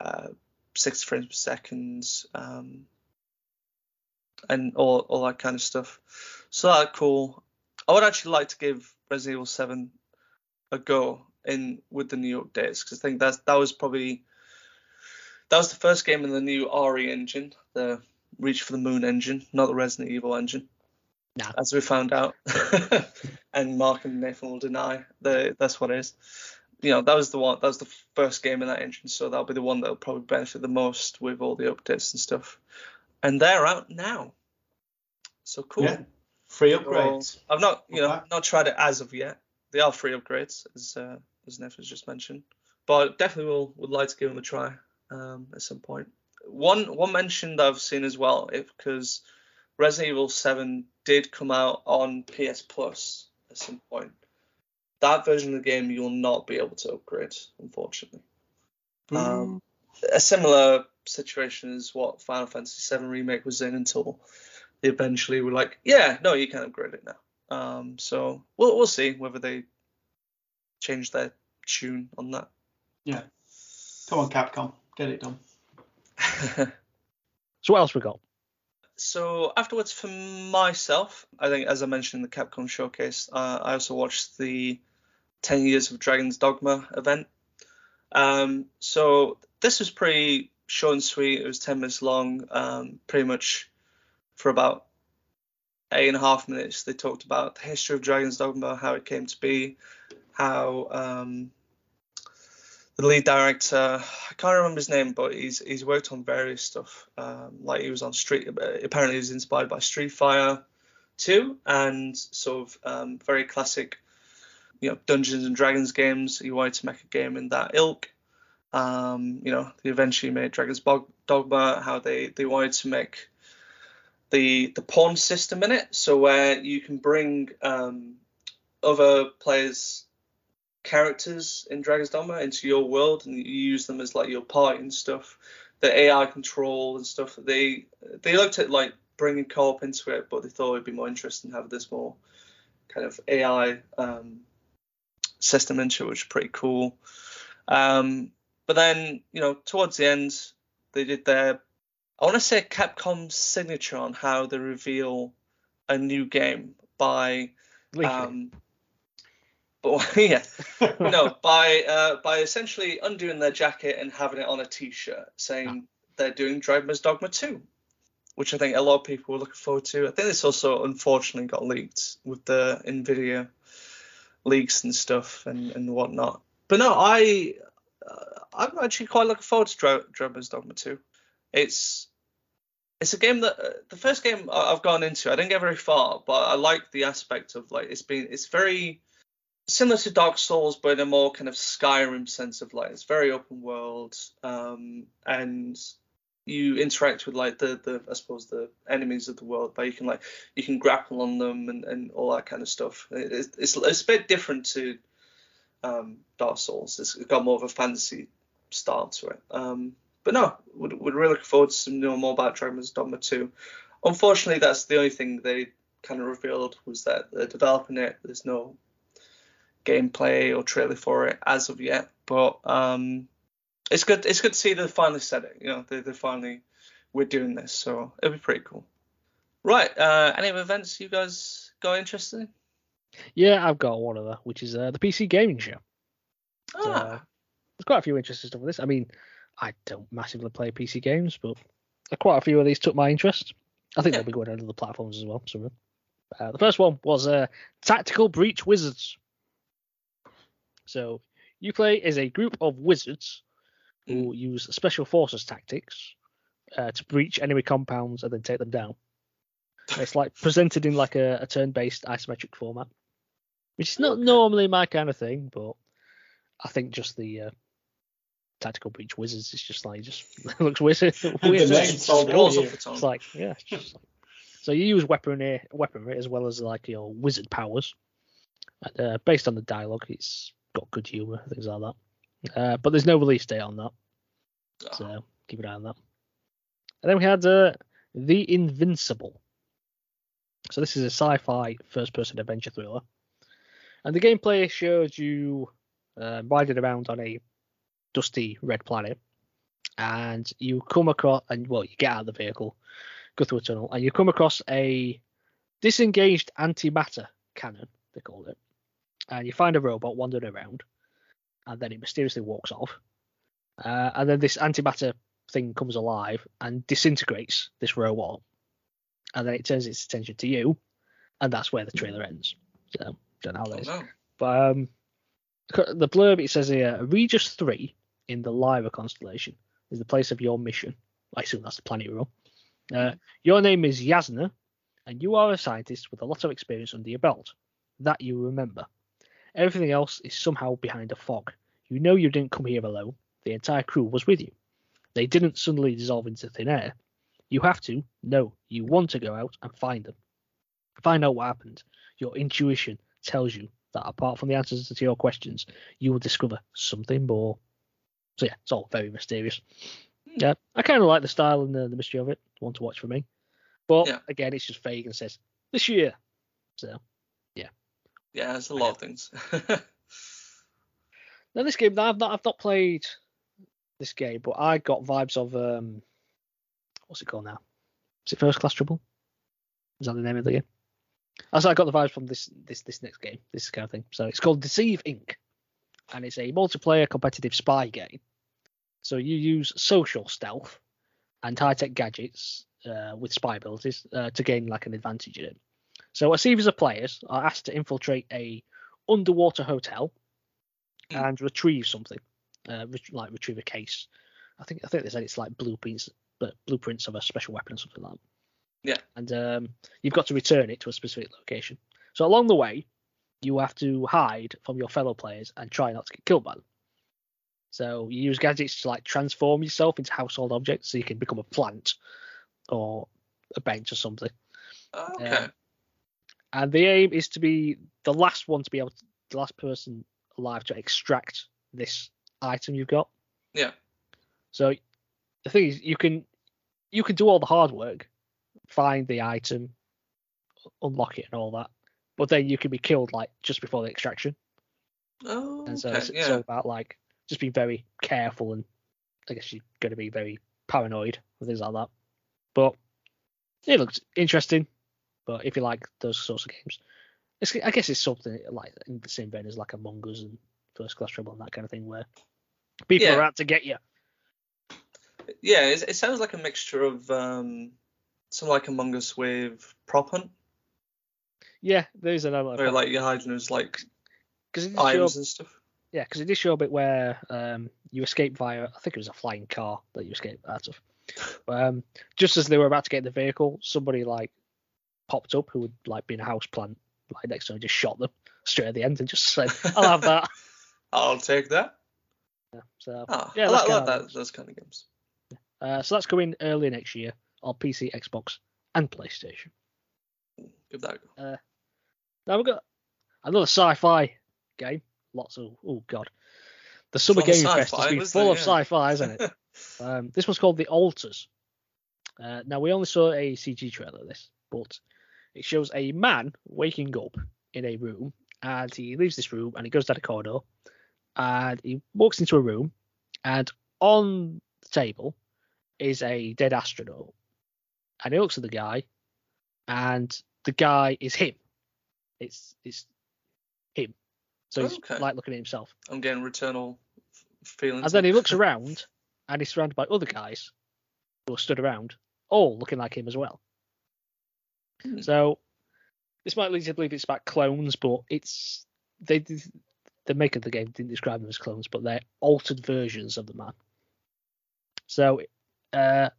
S2: uh, 60 frames per second, um, and all all that kind of stuff. So that's cool. I would actually like to give Resident Evil 7 a go in with the new updates because I think that's that was probably that was the first game in the new RE engine, the Reach for the Moon engine, not the Resident Evil engine.
S1: Nah.
S2: As we found out, and Mark and Nathan will deny that that's what it is. You know, that was the one. That was the first game in that engine, so that'll be the one that'll probably benefit the most with all the updates and stuff. And they're out now. So cool.
S3: Yeah. Free
S2: Well,
S3: upgrades.
S2: I've not, you know, not tried it as of yet. They are free upgrades, as uh, as Neff has just mentioned, but definitely will would like to give them a try um, at some point. One one mention that I've seen as well, because Resident Evil 7 did come out on PS Plus at some point. That version of the game you'll not be able to upgrade, unfortunately. Um, a similar situation is what Final Fantasy VII Remake was in until they eventually were like, yeah, no, you can upgrade it now. Um, so we'll we'll see whether they change their tune on that.
S3: yeah. Come on, Capcom, get it done.
S1: So what else we got?
S2: so afterwards, for myself, I think as I mentioned in the Capcom showcase, uh, I also watched the 10 Years of Dragon's Dogma event. Um, so this was pretty short and sweet. It was 10 minutes long, um, pretty much for about eight and a half minutes. They talked about the history of Dragon's Dogma, how it came to be, how um, the lead director, I can't remember his name, but he's he's worked on various stuff. Um, like he was on Street, apparently he was inspired by Street Fighter 2 and sort of um, very classic, you know, Dungeons and Dragons games. He wanted to make a game in that ilk. Um, you know, they eventually made Dragon's Dogma. How they they wanted to make the the pawn system in it, so where you can bring um, other players characters in Dragon's Dogma into your world and you use them as like your party and stuff. The AI control and stuff. They they looked at like bringing co-op into it, but they thought it'd be more interesting to have this more kind of AI um, system into it, which is pretty cool. Um, but then you know towards the end, they did their I want to say Capcom's signature on how they reveal a new game by um, yeah, no, by uh, by essentially undoing their jacket and having it on a T-shirt saying they're doing Dragon's Dogma 2, which I think a lot of people were looking forward to. I think this also unfortunately got leaked with the Nvidia leaks and stuff and, and whatnot. But no, I uh, I'm actually quite looking forward to Dra- Dragon's Dogma 2. It's it's a game that uh, the first game I've gone into, I didn't get very far, but I like the aspect of like it's been it's very similar to Dark Souls, but in a more kind of Skyrim sense of like it's very open world, um, and you interact with like the the I suppose the enemies of the world, but you can like you can grapple on them and, and all that kind of stuff. It- It's, it's it's a bit different to um, Dark Souls. It's got more of a fantasy style to it. Um, but no, we're really looking forward to knowing more about Dragon's Dogma 2. Unfortunately, that's the only thing they kind of revealed was that they're developing it. There's no gameplay or trailer for it as of yet, but um, it's good. It's good to see they finally said it. You know, they they finally we're doing this, so it'll be pretty cool. Right. Uh, any events you guys got interested in?
S1: Yeah, I've got one of that, which is uh, the PC Gaming Show. So,
S2: Ah,
S1: there's quite a few interesting stuff with this. I mean, I don't massively play PC games, but quite a few of these took my interest. I think
S2: Yeah.
S1: they'll be going on other platforms as well. So, uh, the first one was uh, Tactical Breach Wizards. So, you play as a group of wizards who use special forces tactics uh, to breach enemy compounds and then take them down. It's like presented in like a, a turn-based isometric format, which is not
S2: Okay.
S1: normally my kind of thing, but I think just the uh, tactical breach wizards is just like just looks weird. weird. It's
S3: sold
S1: cool.
S3: it.
S2: off the tongue.
S1: It's like yeah. It's just like, so you use weaponry, weaponry as well as like your wizard powers. And, uh, based on the dialogue, it's got good humor, things like that. Uh, but there's no release date on that,
S2: Ah,
S1: so keep an eye on that. And then we had uh, the Invincible. So this is a sci-fi first-person adventure thriller, and the gameplay shows you uh, riding around on a dusty red planet, and you come across, and well, you get out of the vehicle, go through a tunnel, and you come across a disengaged antimatter cannon, they call it, and you find a robot wandering around, and then it mysteriously walks off, uh, and then this antimatter thing comes alive and disintegrates this robot, and then it turns its attention to you, and that's where the trailer ends. So don't know how that
S2: oh
S1: is. But um, the blurb it says here, Regis three in the Lyra constellation is the place of your mission. I assume that's the planet you're on. Uh, your name is Yasna, and you are a scientist with a lot of experience under your belt. That you remember. Everything else is somehow behind a fog. You know you didn't come here alone. The entire crew was with you. They didn't suddenly dissolve into thin air. You have to, no, you want to go out and find them. Find out what happened. Your intuition tells you that apart from the answers to your questions, you will discover something more. So yeah, it's all very mysterious. Yeah, I kind of like the style and the, the mystery of it. One to watch for me. But
S2: Yeah.
S1: again, it's just vague and says this year. So
S2: Yeah, there's a lot of things.
S1: now this game, I've not, I've not played this game, but I got vibes of um, what's it called now? Is it First Class Trouble? Is that the name of the game? Also, I got the vibes from this this this next game, this kind of thing. So it's called Deceive Inc. and it's a multiplayer competitive spy game. So you use social stealth and high tech gadgets uh, with spy abilities uh, to gain like an advantage in it. So a series of players are asked to infiltrate a underwater hotel
S2: Hmm.
S1: and retrieve something, uh, ret- like retrieve a case. I think I think they said it's like blueprints, but blueprints of a special weapon or something like that.
S2: Yeah.
S1: And um, you've got to return it to a specific location. So along the way, you have to hide from your fellow players and try not to get killed by them. So you use gadgets to like transform yourself into household objects, so you can become a plant or a bench or something.
S2: okay.
S1: Um, And the aim is to be the last one to be able to, the last person alive to extract this item you've got.
S2: Yeah.
S1: So the thing is, you can you can do all the hard work, find the item, unlock it, and all that. But then you can be killed like just before the extraction.
S2: oh,
S1: And so
S2: okay.
S1: it's, it's all about like just being very careful and I guess you're going to be very paranoid and things like that. But it looks interesting. But if you like those sorts of games, it's, I guess it's something like in the same vein as like Among Us and First Class Trouble and that kind of thing, where people
S2: Yeah.
S1: are out to get you.
S2: Yeah, it, it sounds like a mixture of um, something like Among Us with Prop Hunt,
S1: Yeah, there's an element
S2: where like you're hiding as like
S1: because it did show,
S2: items and stuff.
S1: yeah, because it did show a bit where um you escape via I think it was a flying car that you escaped out of. Um, just as they were about to get in the vehicle, somebody like popped up who would like be in a house plant like next to them, and just shot them straight at the end and just said, "I'll have that."
S2: I'll take that.
S1: Yeah, so
S2: Ah,
S1: Yeah,
S2: I
S1: that's
S2: like, like
S1: kinda-
S2: that, those kind of games.
S1: uh, so that's coming early next year on PC, Xbox, and PlayStation.
S2: Give that a go.
S1: Now we've got another sci-fi game. Lots of oh god, the Summer
S2: Full of
S1: Game Fest has been
S2: wasn't
S1: full
S2: it?
S1: of
S2: Yeah.
S1: sci-fi, isn't it? Um, this one's called The Alters. Uh, now we only saw a CG trailer of this, but it shows a man waking up in a room, and he leaves this room and he goes down a corridor, and he walks into a room, and on the table is a dead astronaut, and he looks at the guy, and the guy is him. It's it's him. So he's
S2: Okay.
S1: like looking at himself.
S2: I'm getting returnal feelings.
S1: And then he looks around and he's surrounded by other guys who are stood around, all looking like him as well.
S2: Hmm.
S1: So this might lead you to believe it's about clones, but it's they the maker of the game didn't describe them as clones, but they're altered versions of the man. So uh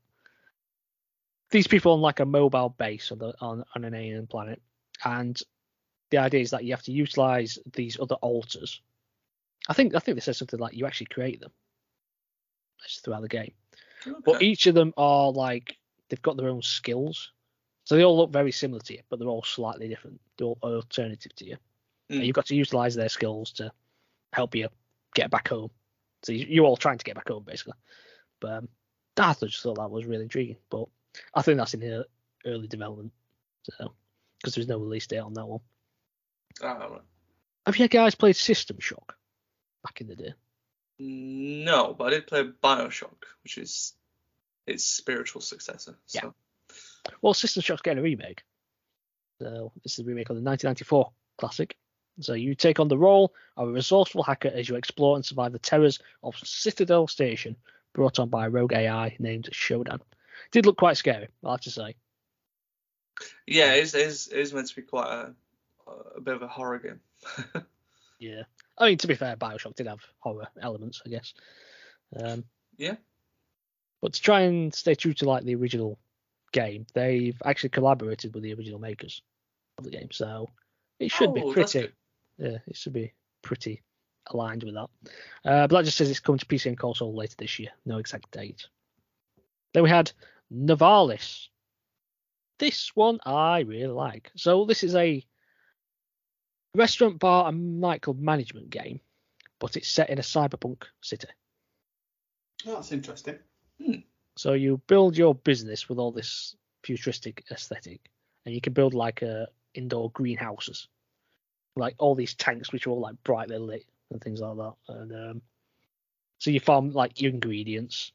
S1: these people on like a mobile base on the on, on an alien planet, and the idea is that you have to utilize these other alters. I think I think they said something like you actually create them throughout the game. But each of them are like they've got their own skills. So they all look very similar to you, but they're all slightly different. They're all alternative to you. And
S2: Mm.
S1: you've got to utilize their skills to help you get back home. So you- you're all trying to get back home, basically. But um, I just thought that was really intriguing. But I think that's in ear- early development. So because there's no release date on that one.
S2: Ah.
S1: Have you guys played System Shock back in the day?
S2: No, but I did play Bioshock, which is its spiritual successor. So.
S1: Yeah. Well, System Shock's getting a remake. So this is a remake of the 1994 classic. So you take on the role of a resourceful hacker as you explore and survive the terrors of Citadel Station, brought on by a rogue AI named Shodan. Did look quite scary, I have to say.
S2: Yeah, it is, it is, it is meant to be quite a, a bit of a horror game.
S1: Yeah. I mean, to be fair, Bioshock did have horror elements, I guess. Um,
S2: Yeah.
S1: But to try and stay true to like the original game, they've actually collaborated with the original makers of the game, so it should be
S2: Oh, that's
S1: pretty. Yeah, it should be pretty aligned with that. Uh, but that just says it's coming to PC and console later this year. No exact date. Then we had Navalis. This one I really like. So this is a restaurant, bar, and nightclub management game, but it's set in a cyberpunk city.
S3: Oh, that's interesting.
S1: So you build your business with all this futuristic aesthetic, and you can build like uh, indoor greenhouses, like all these tanks which are all like brightly lit and things like that. And um, so you farm like your ingredients,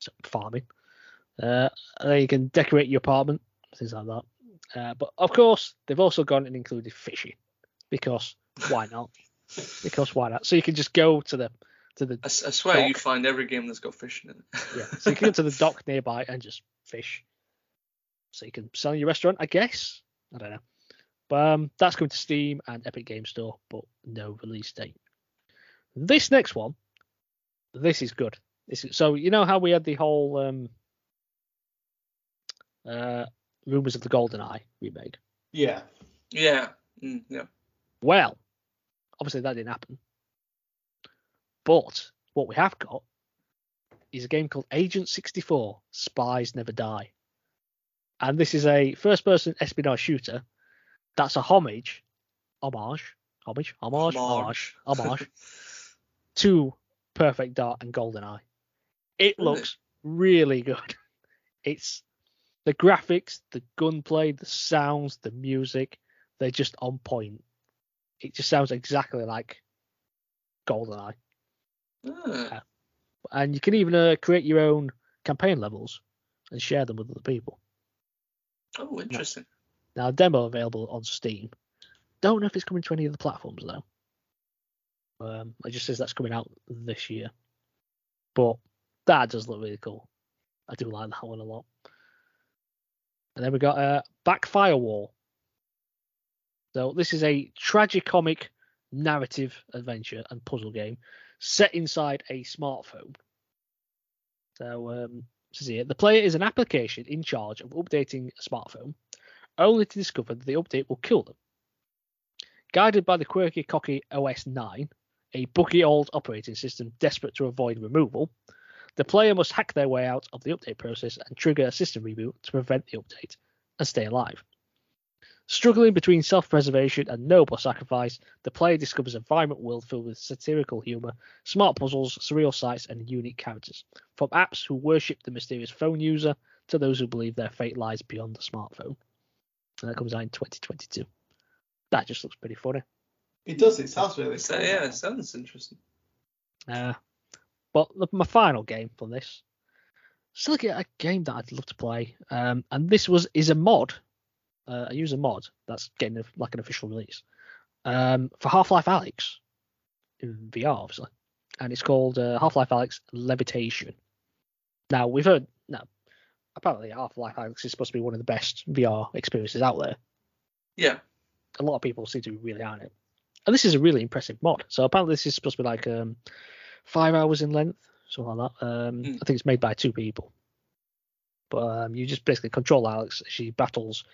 S1: so farming. Uh, and then you can decorate your apartment, things like that. Uh, but of course, they've also gone and included fishing because why not? because why not? So you can just go to the to the
S2: I, s- I swear you find every game that's got fishing in it.
S1: yeah. So you can go to the dock nearby and just fish. So you can sell in your restaurant, I guess. I don't know. But um, that's going to Steam and Epic Game Store, but no release date. This next one, this is good. This is, so you know how we had the whole um, uh, rumors of the GoldenEye remake.
S3: Yeah.
S2: yeah. Mm, yeah.
S1: Well, obviously that didn't happen. But what we have got is a game called Agent 64 Spies Never Die. And this is a first person espionage shooter that's a homage, homage, homage, homage, homage, homage to Perfect Dark and GoldenEye. It looks really good. It's the graphics, the gunplay, the sounds, the music, they're just on point. It just sounds exactly like GoldenEye.
S2: Ah,
S1: And you can even uh, create your own campaign levels and share them with other people.
S2: oh, interesting.
S1: Now, demo available on Steam. Don't know if it's coming to any of the platforms though. Um, it just says that's coming out this year. But that does look really cool. I do like that one a lot. And then we got uh, Backfirewall_. So this is a tragicomic narrative adventure and puzzle game set inside a smartphone. So um, is it. The player is an application in charge of updating a smartphone only to discover that the update will kill them. Guided by the quirky, cocky OS 9, a buggy old operating system desperate to avoid removal, the player must hack their way out of the update process and trigger a system reboot to prevent the update and stay alive. Struggling between self preservation and noble sacrifice, the player discovers a vibrant world filled with satirical humour, smart puzzles, surreal sights, and unique characters. From apps who worship the mysterious phone user to those who believe their fate lies beyond the smartphone and that comes out in 2022. That just looks pretty funny.
S3: It does. It sounds really
S2: So,
S3: cool.
S2: yeah, it sounds interesting.
S1: Uh, but the, my final game from this, still get a game that I'd love to play, um, and this was is a mod. Uh, I use a mod that's getting a, like an official release um, for Half-Life Alyx in VR, obviously, and it's called uh, Half-Life Alyx Levitation. Now we've heard now apparently Half-Life Alyx is supposed to be one of the best VR experiences out there.
S2: Yeah.
S1: a lot of people seem to be really on it. And this is a really impressive mod. So apparently this is supposed to be like um, five hours in length, something like that. Um,
S2: Mm.
S1: I think it's made by two people. But um, you just basically control Alyx. She battles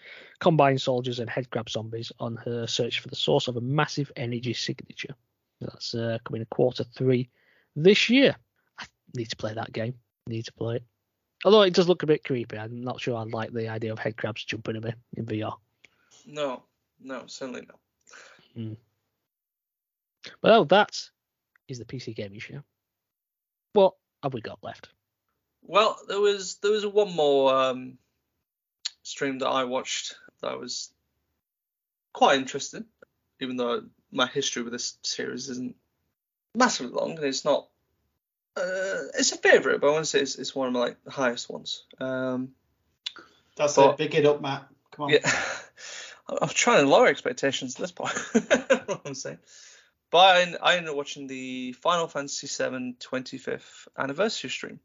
S1: combined soldiers and headcrab zombies on her search for the source of a massive energy signature. That's uh, coming in quarter three this year. I need to play that game. Need to play it. Although it does look a bit creepy. I'm not sure I like the idea of head crabs jumping at me in VR.
S2: No, no, certainly not.
S1: Well, that is the PC gaming show. What have we got left?
S2: Well, there was there was one more um, stream that I watched that was quite interesting, even though my history with this series isn't massively long and it's not. Uh, it's a favourite, but I want to say it's, it's one of my like highest ones. Um,
S3: That's
S2: But-
S3: it. Big it up, Matt. Come on.
S2: yeah, I'm trying to lower expectations at this point. what I'm saying. But I, I ended up watching the Final Fantasy VII 25th anniversary stream.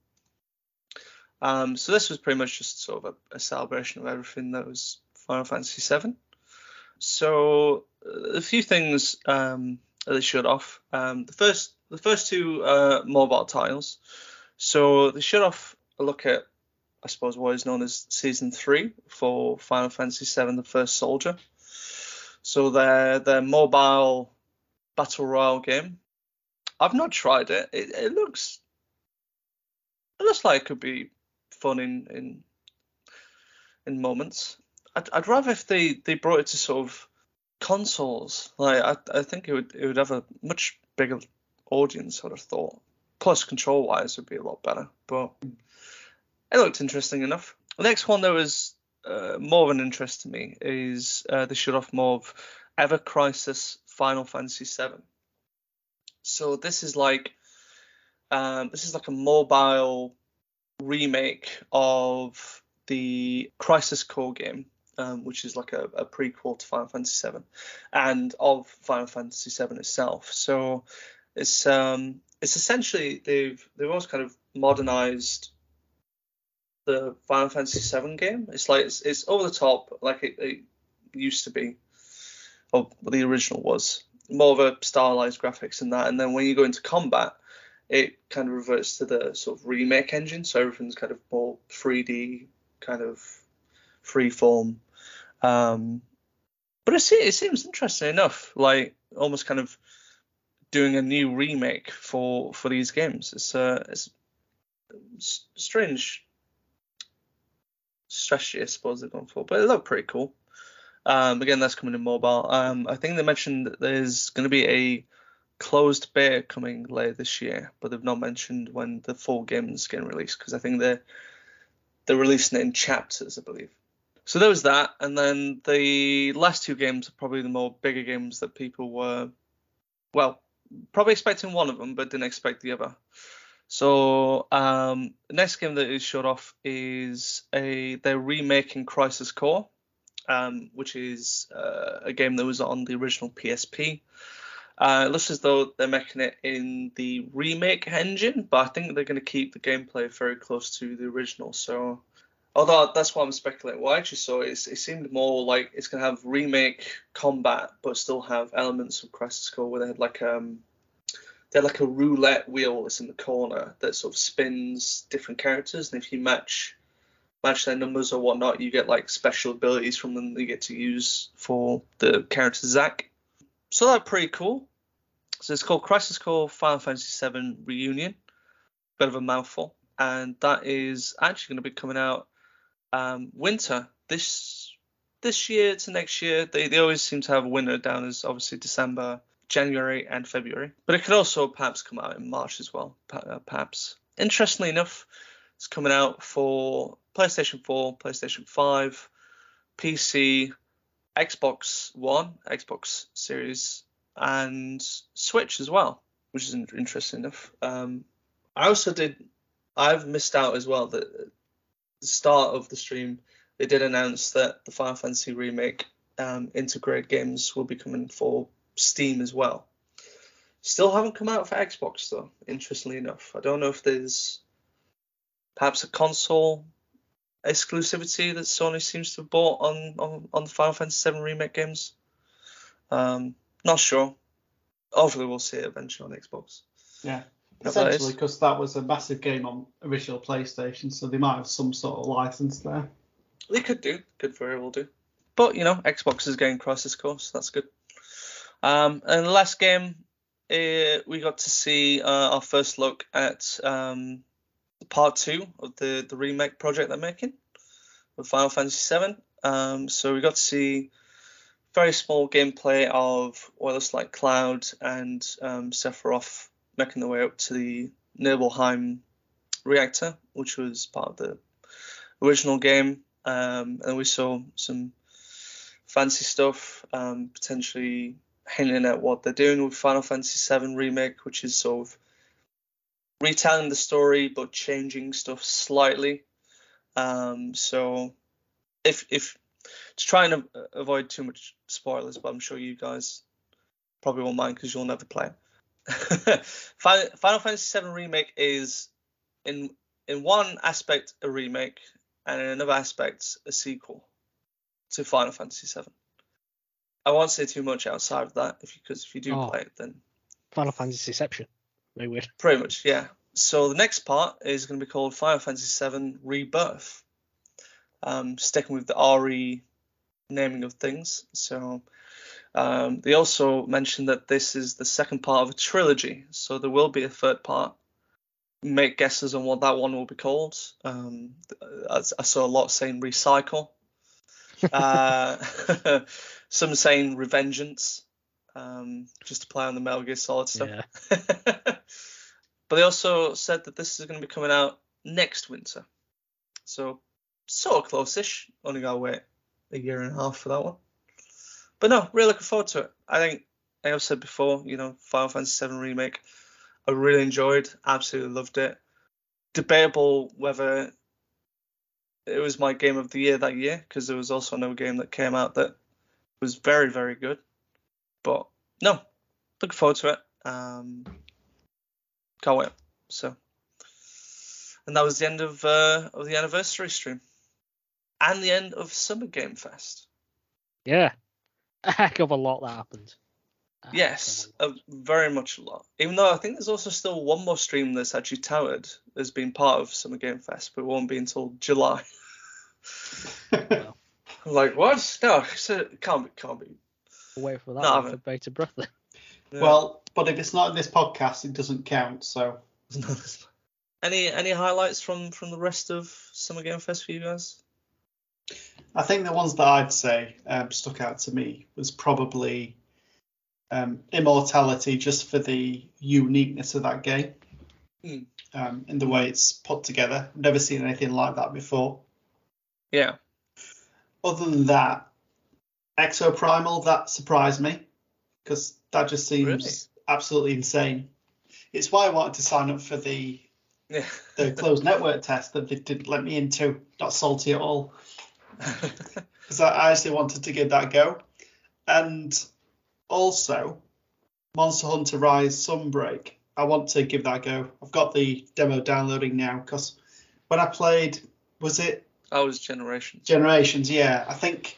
S2: Um, so this was pretty much just sort of a, a celebration of everything that was Final Fantasy VII. So uh, a few things um, that they showed off. Um, the first, the first two uh, mobile titles. So they showed off a look at I suppose, what is known as Season 3 for Final Fantasy VII The First Soldier. So their, their mobile battle royale game. I've not tried it. It, it looks it looks like it could be fun in in in moments. I'd, I'd rather if they, they brought it to sort of consoles. Like I, I think it would it would have a much bigger audience. I'd have thought. Plus, control wise, would be a lot better. But it looked interesting enough. The next one that was uh, more of an interest to me is uh, they showed off more of Ever Crisis Final Fantasy VII. So this is like um, this is like a mobile remake of the Crisis Core game, um, which is like a, a, prequel to Final Fantasy VII, and of Final Fantasy VII itself. So it's um, it's essentially they've they've almost kind of modernized the Final Fantasy VII game. It's like it's, it's over the top, like it, it used to be, or the original was. More of a stylized graphics and that, and then when you go into combat, it kind of reverts to the sort of remake engine, so everything's kind of more 3D, kind of free form. Um, but it, it seems interesting enough, like almost kind of doing a new remake for for these games. It's uh, it's strange strategy, I suppose they've gone for, but it looked pretty cool. Um, again, that's coming in mobile. Um, I think they mentioned that there's going to be a closed beta coming later this year, but they've not mentioned when the full game is getting released because I think they're they're releasing it in chapters, I believe. So there was that, and then the last two games are probably the more bigger games that people were, well, probably expecting one of them, but didn't expect the other. So um, the next game that is showed off is a they're remaking Crisis Core, um, which is uh, a game that was on the original PSP. Uh, it looks as though they're making it in the remake engine, but I think they're going to keep the gameplay very close to the original. So, although that's what I'm speculating. Well, I actually saw it, it seemed more like it's going to have remake combat, but still have elements of Crisis Core where they had like um they're like a roulette wheel that's in the corner that sort of spins different characters, and if you match match their numbers or whatnot, you get like special abilities from them that you get to use for the character Zack. So that's pretty cool. So it's called Crisis Core Final Fantasy VII Reunion. Bit of a mouthful, and that is actually going to be coming out um, winter this this year to next year. They they always seem to have winter down as obviously December January and February. But it could also perhaps come out in March as well. Uh, perhaps. Interestingly enough, it's coming out for PlayStation 4, PlayStation 5, PC, Xbox One, Xbox Series, and Switch as well, which is interesting enough. Um, I also did. I've missed out as well that the start of the stream they did announce that the Final Fantasy remake um, Intergrade games will be coming for Steam as well. Still haven't come out for Xbox though, interestingly enough. I don't know if there's perhaps a console exclusivity that Sony seems to have bought on on, on the Final Fantasy VII remake games. Um, not sure. Hopefully, we'll see it eventually on Xbox.
S3: Yeah, essentially because that was a massive game on original PlayStation, so they might have some sort of license there.
S2: They could do, could very well do. But you know, Xbox is getting Crisis Core, so that's good. Um, and the last game, uh, we got to see uh, our first look at um, part two of the, the remake project they're making with Final Fantasy VII. Um, so we got to see very small gameplay of what looks like Cloud and um, Sephiroth making their way up to the Nibelheim reactor, which was part of the original game. Um, and we saw some fancy stuff, um, potentially hinting at what they're doing with Final Fantasy VII Remake, which is sort of retelling the story but changing stuff slightly. Um, so if if to try and avoid too much spoilers, but I'm sure you guys probably won't mind because you'll never play Final, Final Fantasy VII Remake is in in one aspect a remake and in another aspect a sequel to Final Fantasy VII. I won't say too much outside of that, if because if you do oh, play it, then
S1: Final Fantasy Inception. Very.
S2: Pretty much, yeah. so the next part is going to be called Final Fantasy VII Rebirth. Um, sticking with the RE naming of things. So um, they also mentioned that this is the second part of a trilogy, so there will be a third part. Make guesses on what that one will be called. Um, I, I saw a lot saying recycle. uh, some saying revengeance, um, just to play on the Metal Gear Solid stuff.
S1: Yeah.
S2: but they also said that this is going to be coming out next winter, so sort of close-ish. Only got to wait a year and a half for that one. But no, really looking forward to it. I think, like I've said before, you know, Final Fantasy VII Remake, I really enjoyed, absolutely loved it. Debatable whether it was my game of the year that year, because there was also another game that came out that was very, very good. But no, looking forward to it. Um, can't wait. So, and that was the end of uh, of the anniversary stream, and the end of Summer Game Fest.
S1: Yeah. A heck of a lot that happened. A
S2: Yes,
S1: a
S2: uh, very much a lot. Even though I think there's also still one more stream that's actually touted as being part of Summer Game Fest, but it won't be until July.
S1: Well.
S2: Like, what? No, so it can't be, can't be.
S1: Lot. Wait for that
S2: No,
S1: one
S2: but-
S1: for bated breath. then.
S2: Yeah.
S3: Well, but if it's not in this podcast, it doesn't count. So
S2: any any highlights from from the rest of Summer Game Fest for you guys?
S3: I think the ones that I'd say um, stuck out to me was probably um, Immortality, just for the uniqueness of that game
S2: Hmm.
S3: um, in the way it's put together. I've never seen anything like that before.
S2: Yeah.
S3: Other than that, Exoprimal that surprised me because that just seems
S2: Really?
S3: absolutely insane. It's why I wanted to sign up for the
S2: Yeah.
S3: the closed network test that they didn't let me into. Not salty at all because I I actually wanted to give that a go. And also, Monster Hunter Rise Sunbreak. I want to give that a go. I've got the demo downloading now because when I played, was it
S2: that was Generations.
S3: Generations? Yeah, I think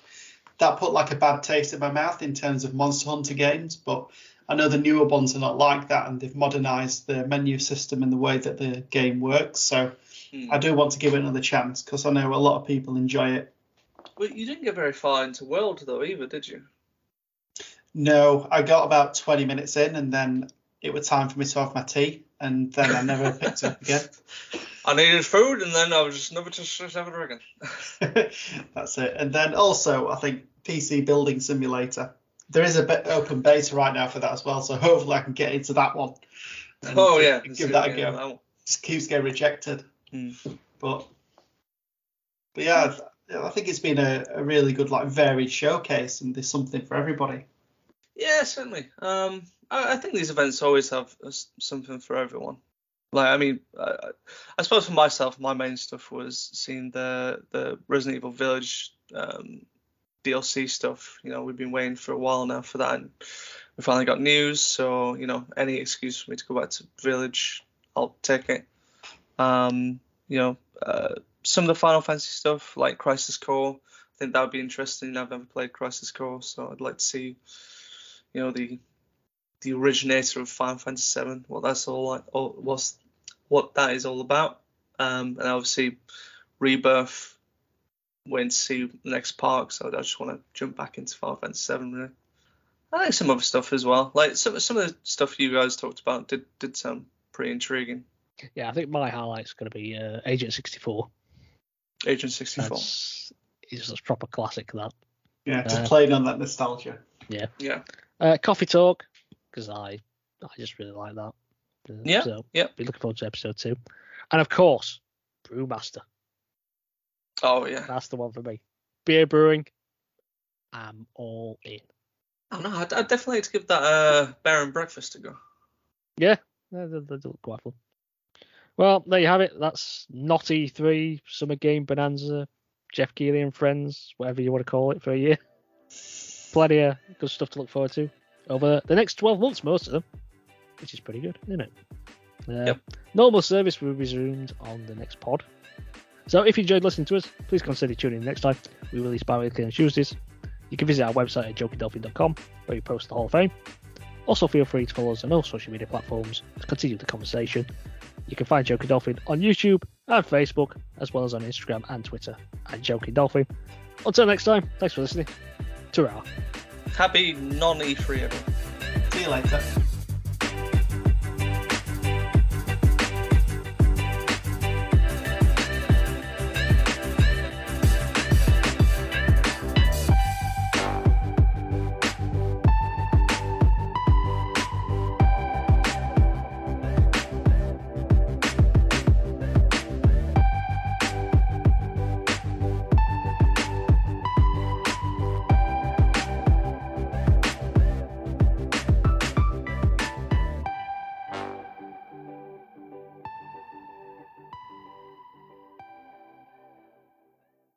S3: that put like a bad taste in my mouth in terms of Monster Hunter games. But I know the newer ones are not like that, and they've modernized the menu system and the way that the game works. So
S2: Hmm.
S3: I do want to give it another chance because I know a lot of people enjoy it.
S2: Well, you didn't get very far into World though, either, did you?
S3: No, I got about 20 minutes in and then it was time for me to have my tea and then I never picked up again.
S2: I needed food, and then I was just never just just having a again.
S3: That's it. And then also, I think PC Building Simulator. There is a bit open beta right now for that as well, so hopefully I can get into that one. and
S2: Oh yeah,
S3: give that a go.
S2: that one.
S3: Just keeps getting rejected.
S2: Hmm.
S3: But but yeah, I I think it's been a, a really good like varied showcase and there's something for everybody.
S2: Yeah, certainly. Um, I, I think these events always have uh, something for everyone. Like, I mean, I, I suppose for myself, my main stuff was seeing the the Resident Evil Village um, DLC stuff. You know, we've been waiting for a while now for that, and we finally got news. So, you know, any excuse for me to go back to Village, I'll take it. Um, you know, uh, some of the Final Fantasy stuff, like Crisis Core, I think that would be interesting. I've never played Crisis Core, so I'd like to see you know the the originator of Final Fantasy VII, what that's all like, all, what's what that is all about, um, and obviously Rebirth. Waiting to see the next park. so I just want to jump back into Final Fantasy VII. Really, I think some other stuff as well. Like some some of the stuff you guys talked about did did sound pretty intriguing.
S1: Yeah, I think my highlight's going to be uh, Agent 64.
S2: Agent sixty four.
S1: That's it's a proper classic that.
S3: Yeah, just
S1: Uh,
S3: playing on that nostalgia.
S2: Yeah.
S1: Uh, Coffee Talk because I I just really like that.
S2: Yeah,
S1: So
S2: yeah.
S1: be looking forward to episode two, and of course Brewmaster.
S2: Oh yeah.
S1: That's the one for me. Beer brewing. I'm all in.
S2: Oh no, I'd, I'd definitely like to give that a uh, and breakfast a go.
S1: Yeah, they, they, they look quite fun. Well, there you have it. That's not E3 Summer Game Bonanza, Geoff Keighley and friends, whatever you want to call it, for a year. Plenty of good stuff to look forward to over the next 12 months, most of them, which is pretty good, isn't it? Uh,
S2: Yep.
S1: Normal service will be resumed on the next pod. So if you enjoyed listening to us, please consider tuning in next time. We release bi-weekly on Tuesdays. You can visit our website at jokingdolphin.com where we post the Hall of Fame. Also, feel free to follow us on all social media platforms to continue the conversation. You can find Joking Dolphin on YouTube and Facebook, as well as on Instagram and Twitter at Joking Dolphin. Until next time, thanks for listening. Ta
S2: Happy non E3 everyone.
S3: See you later.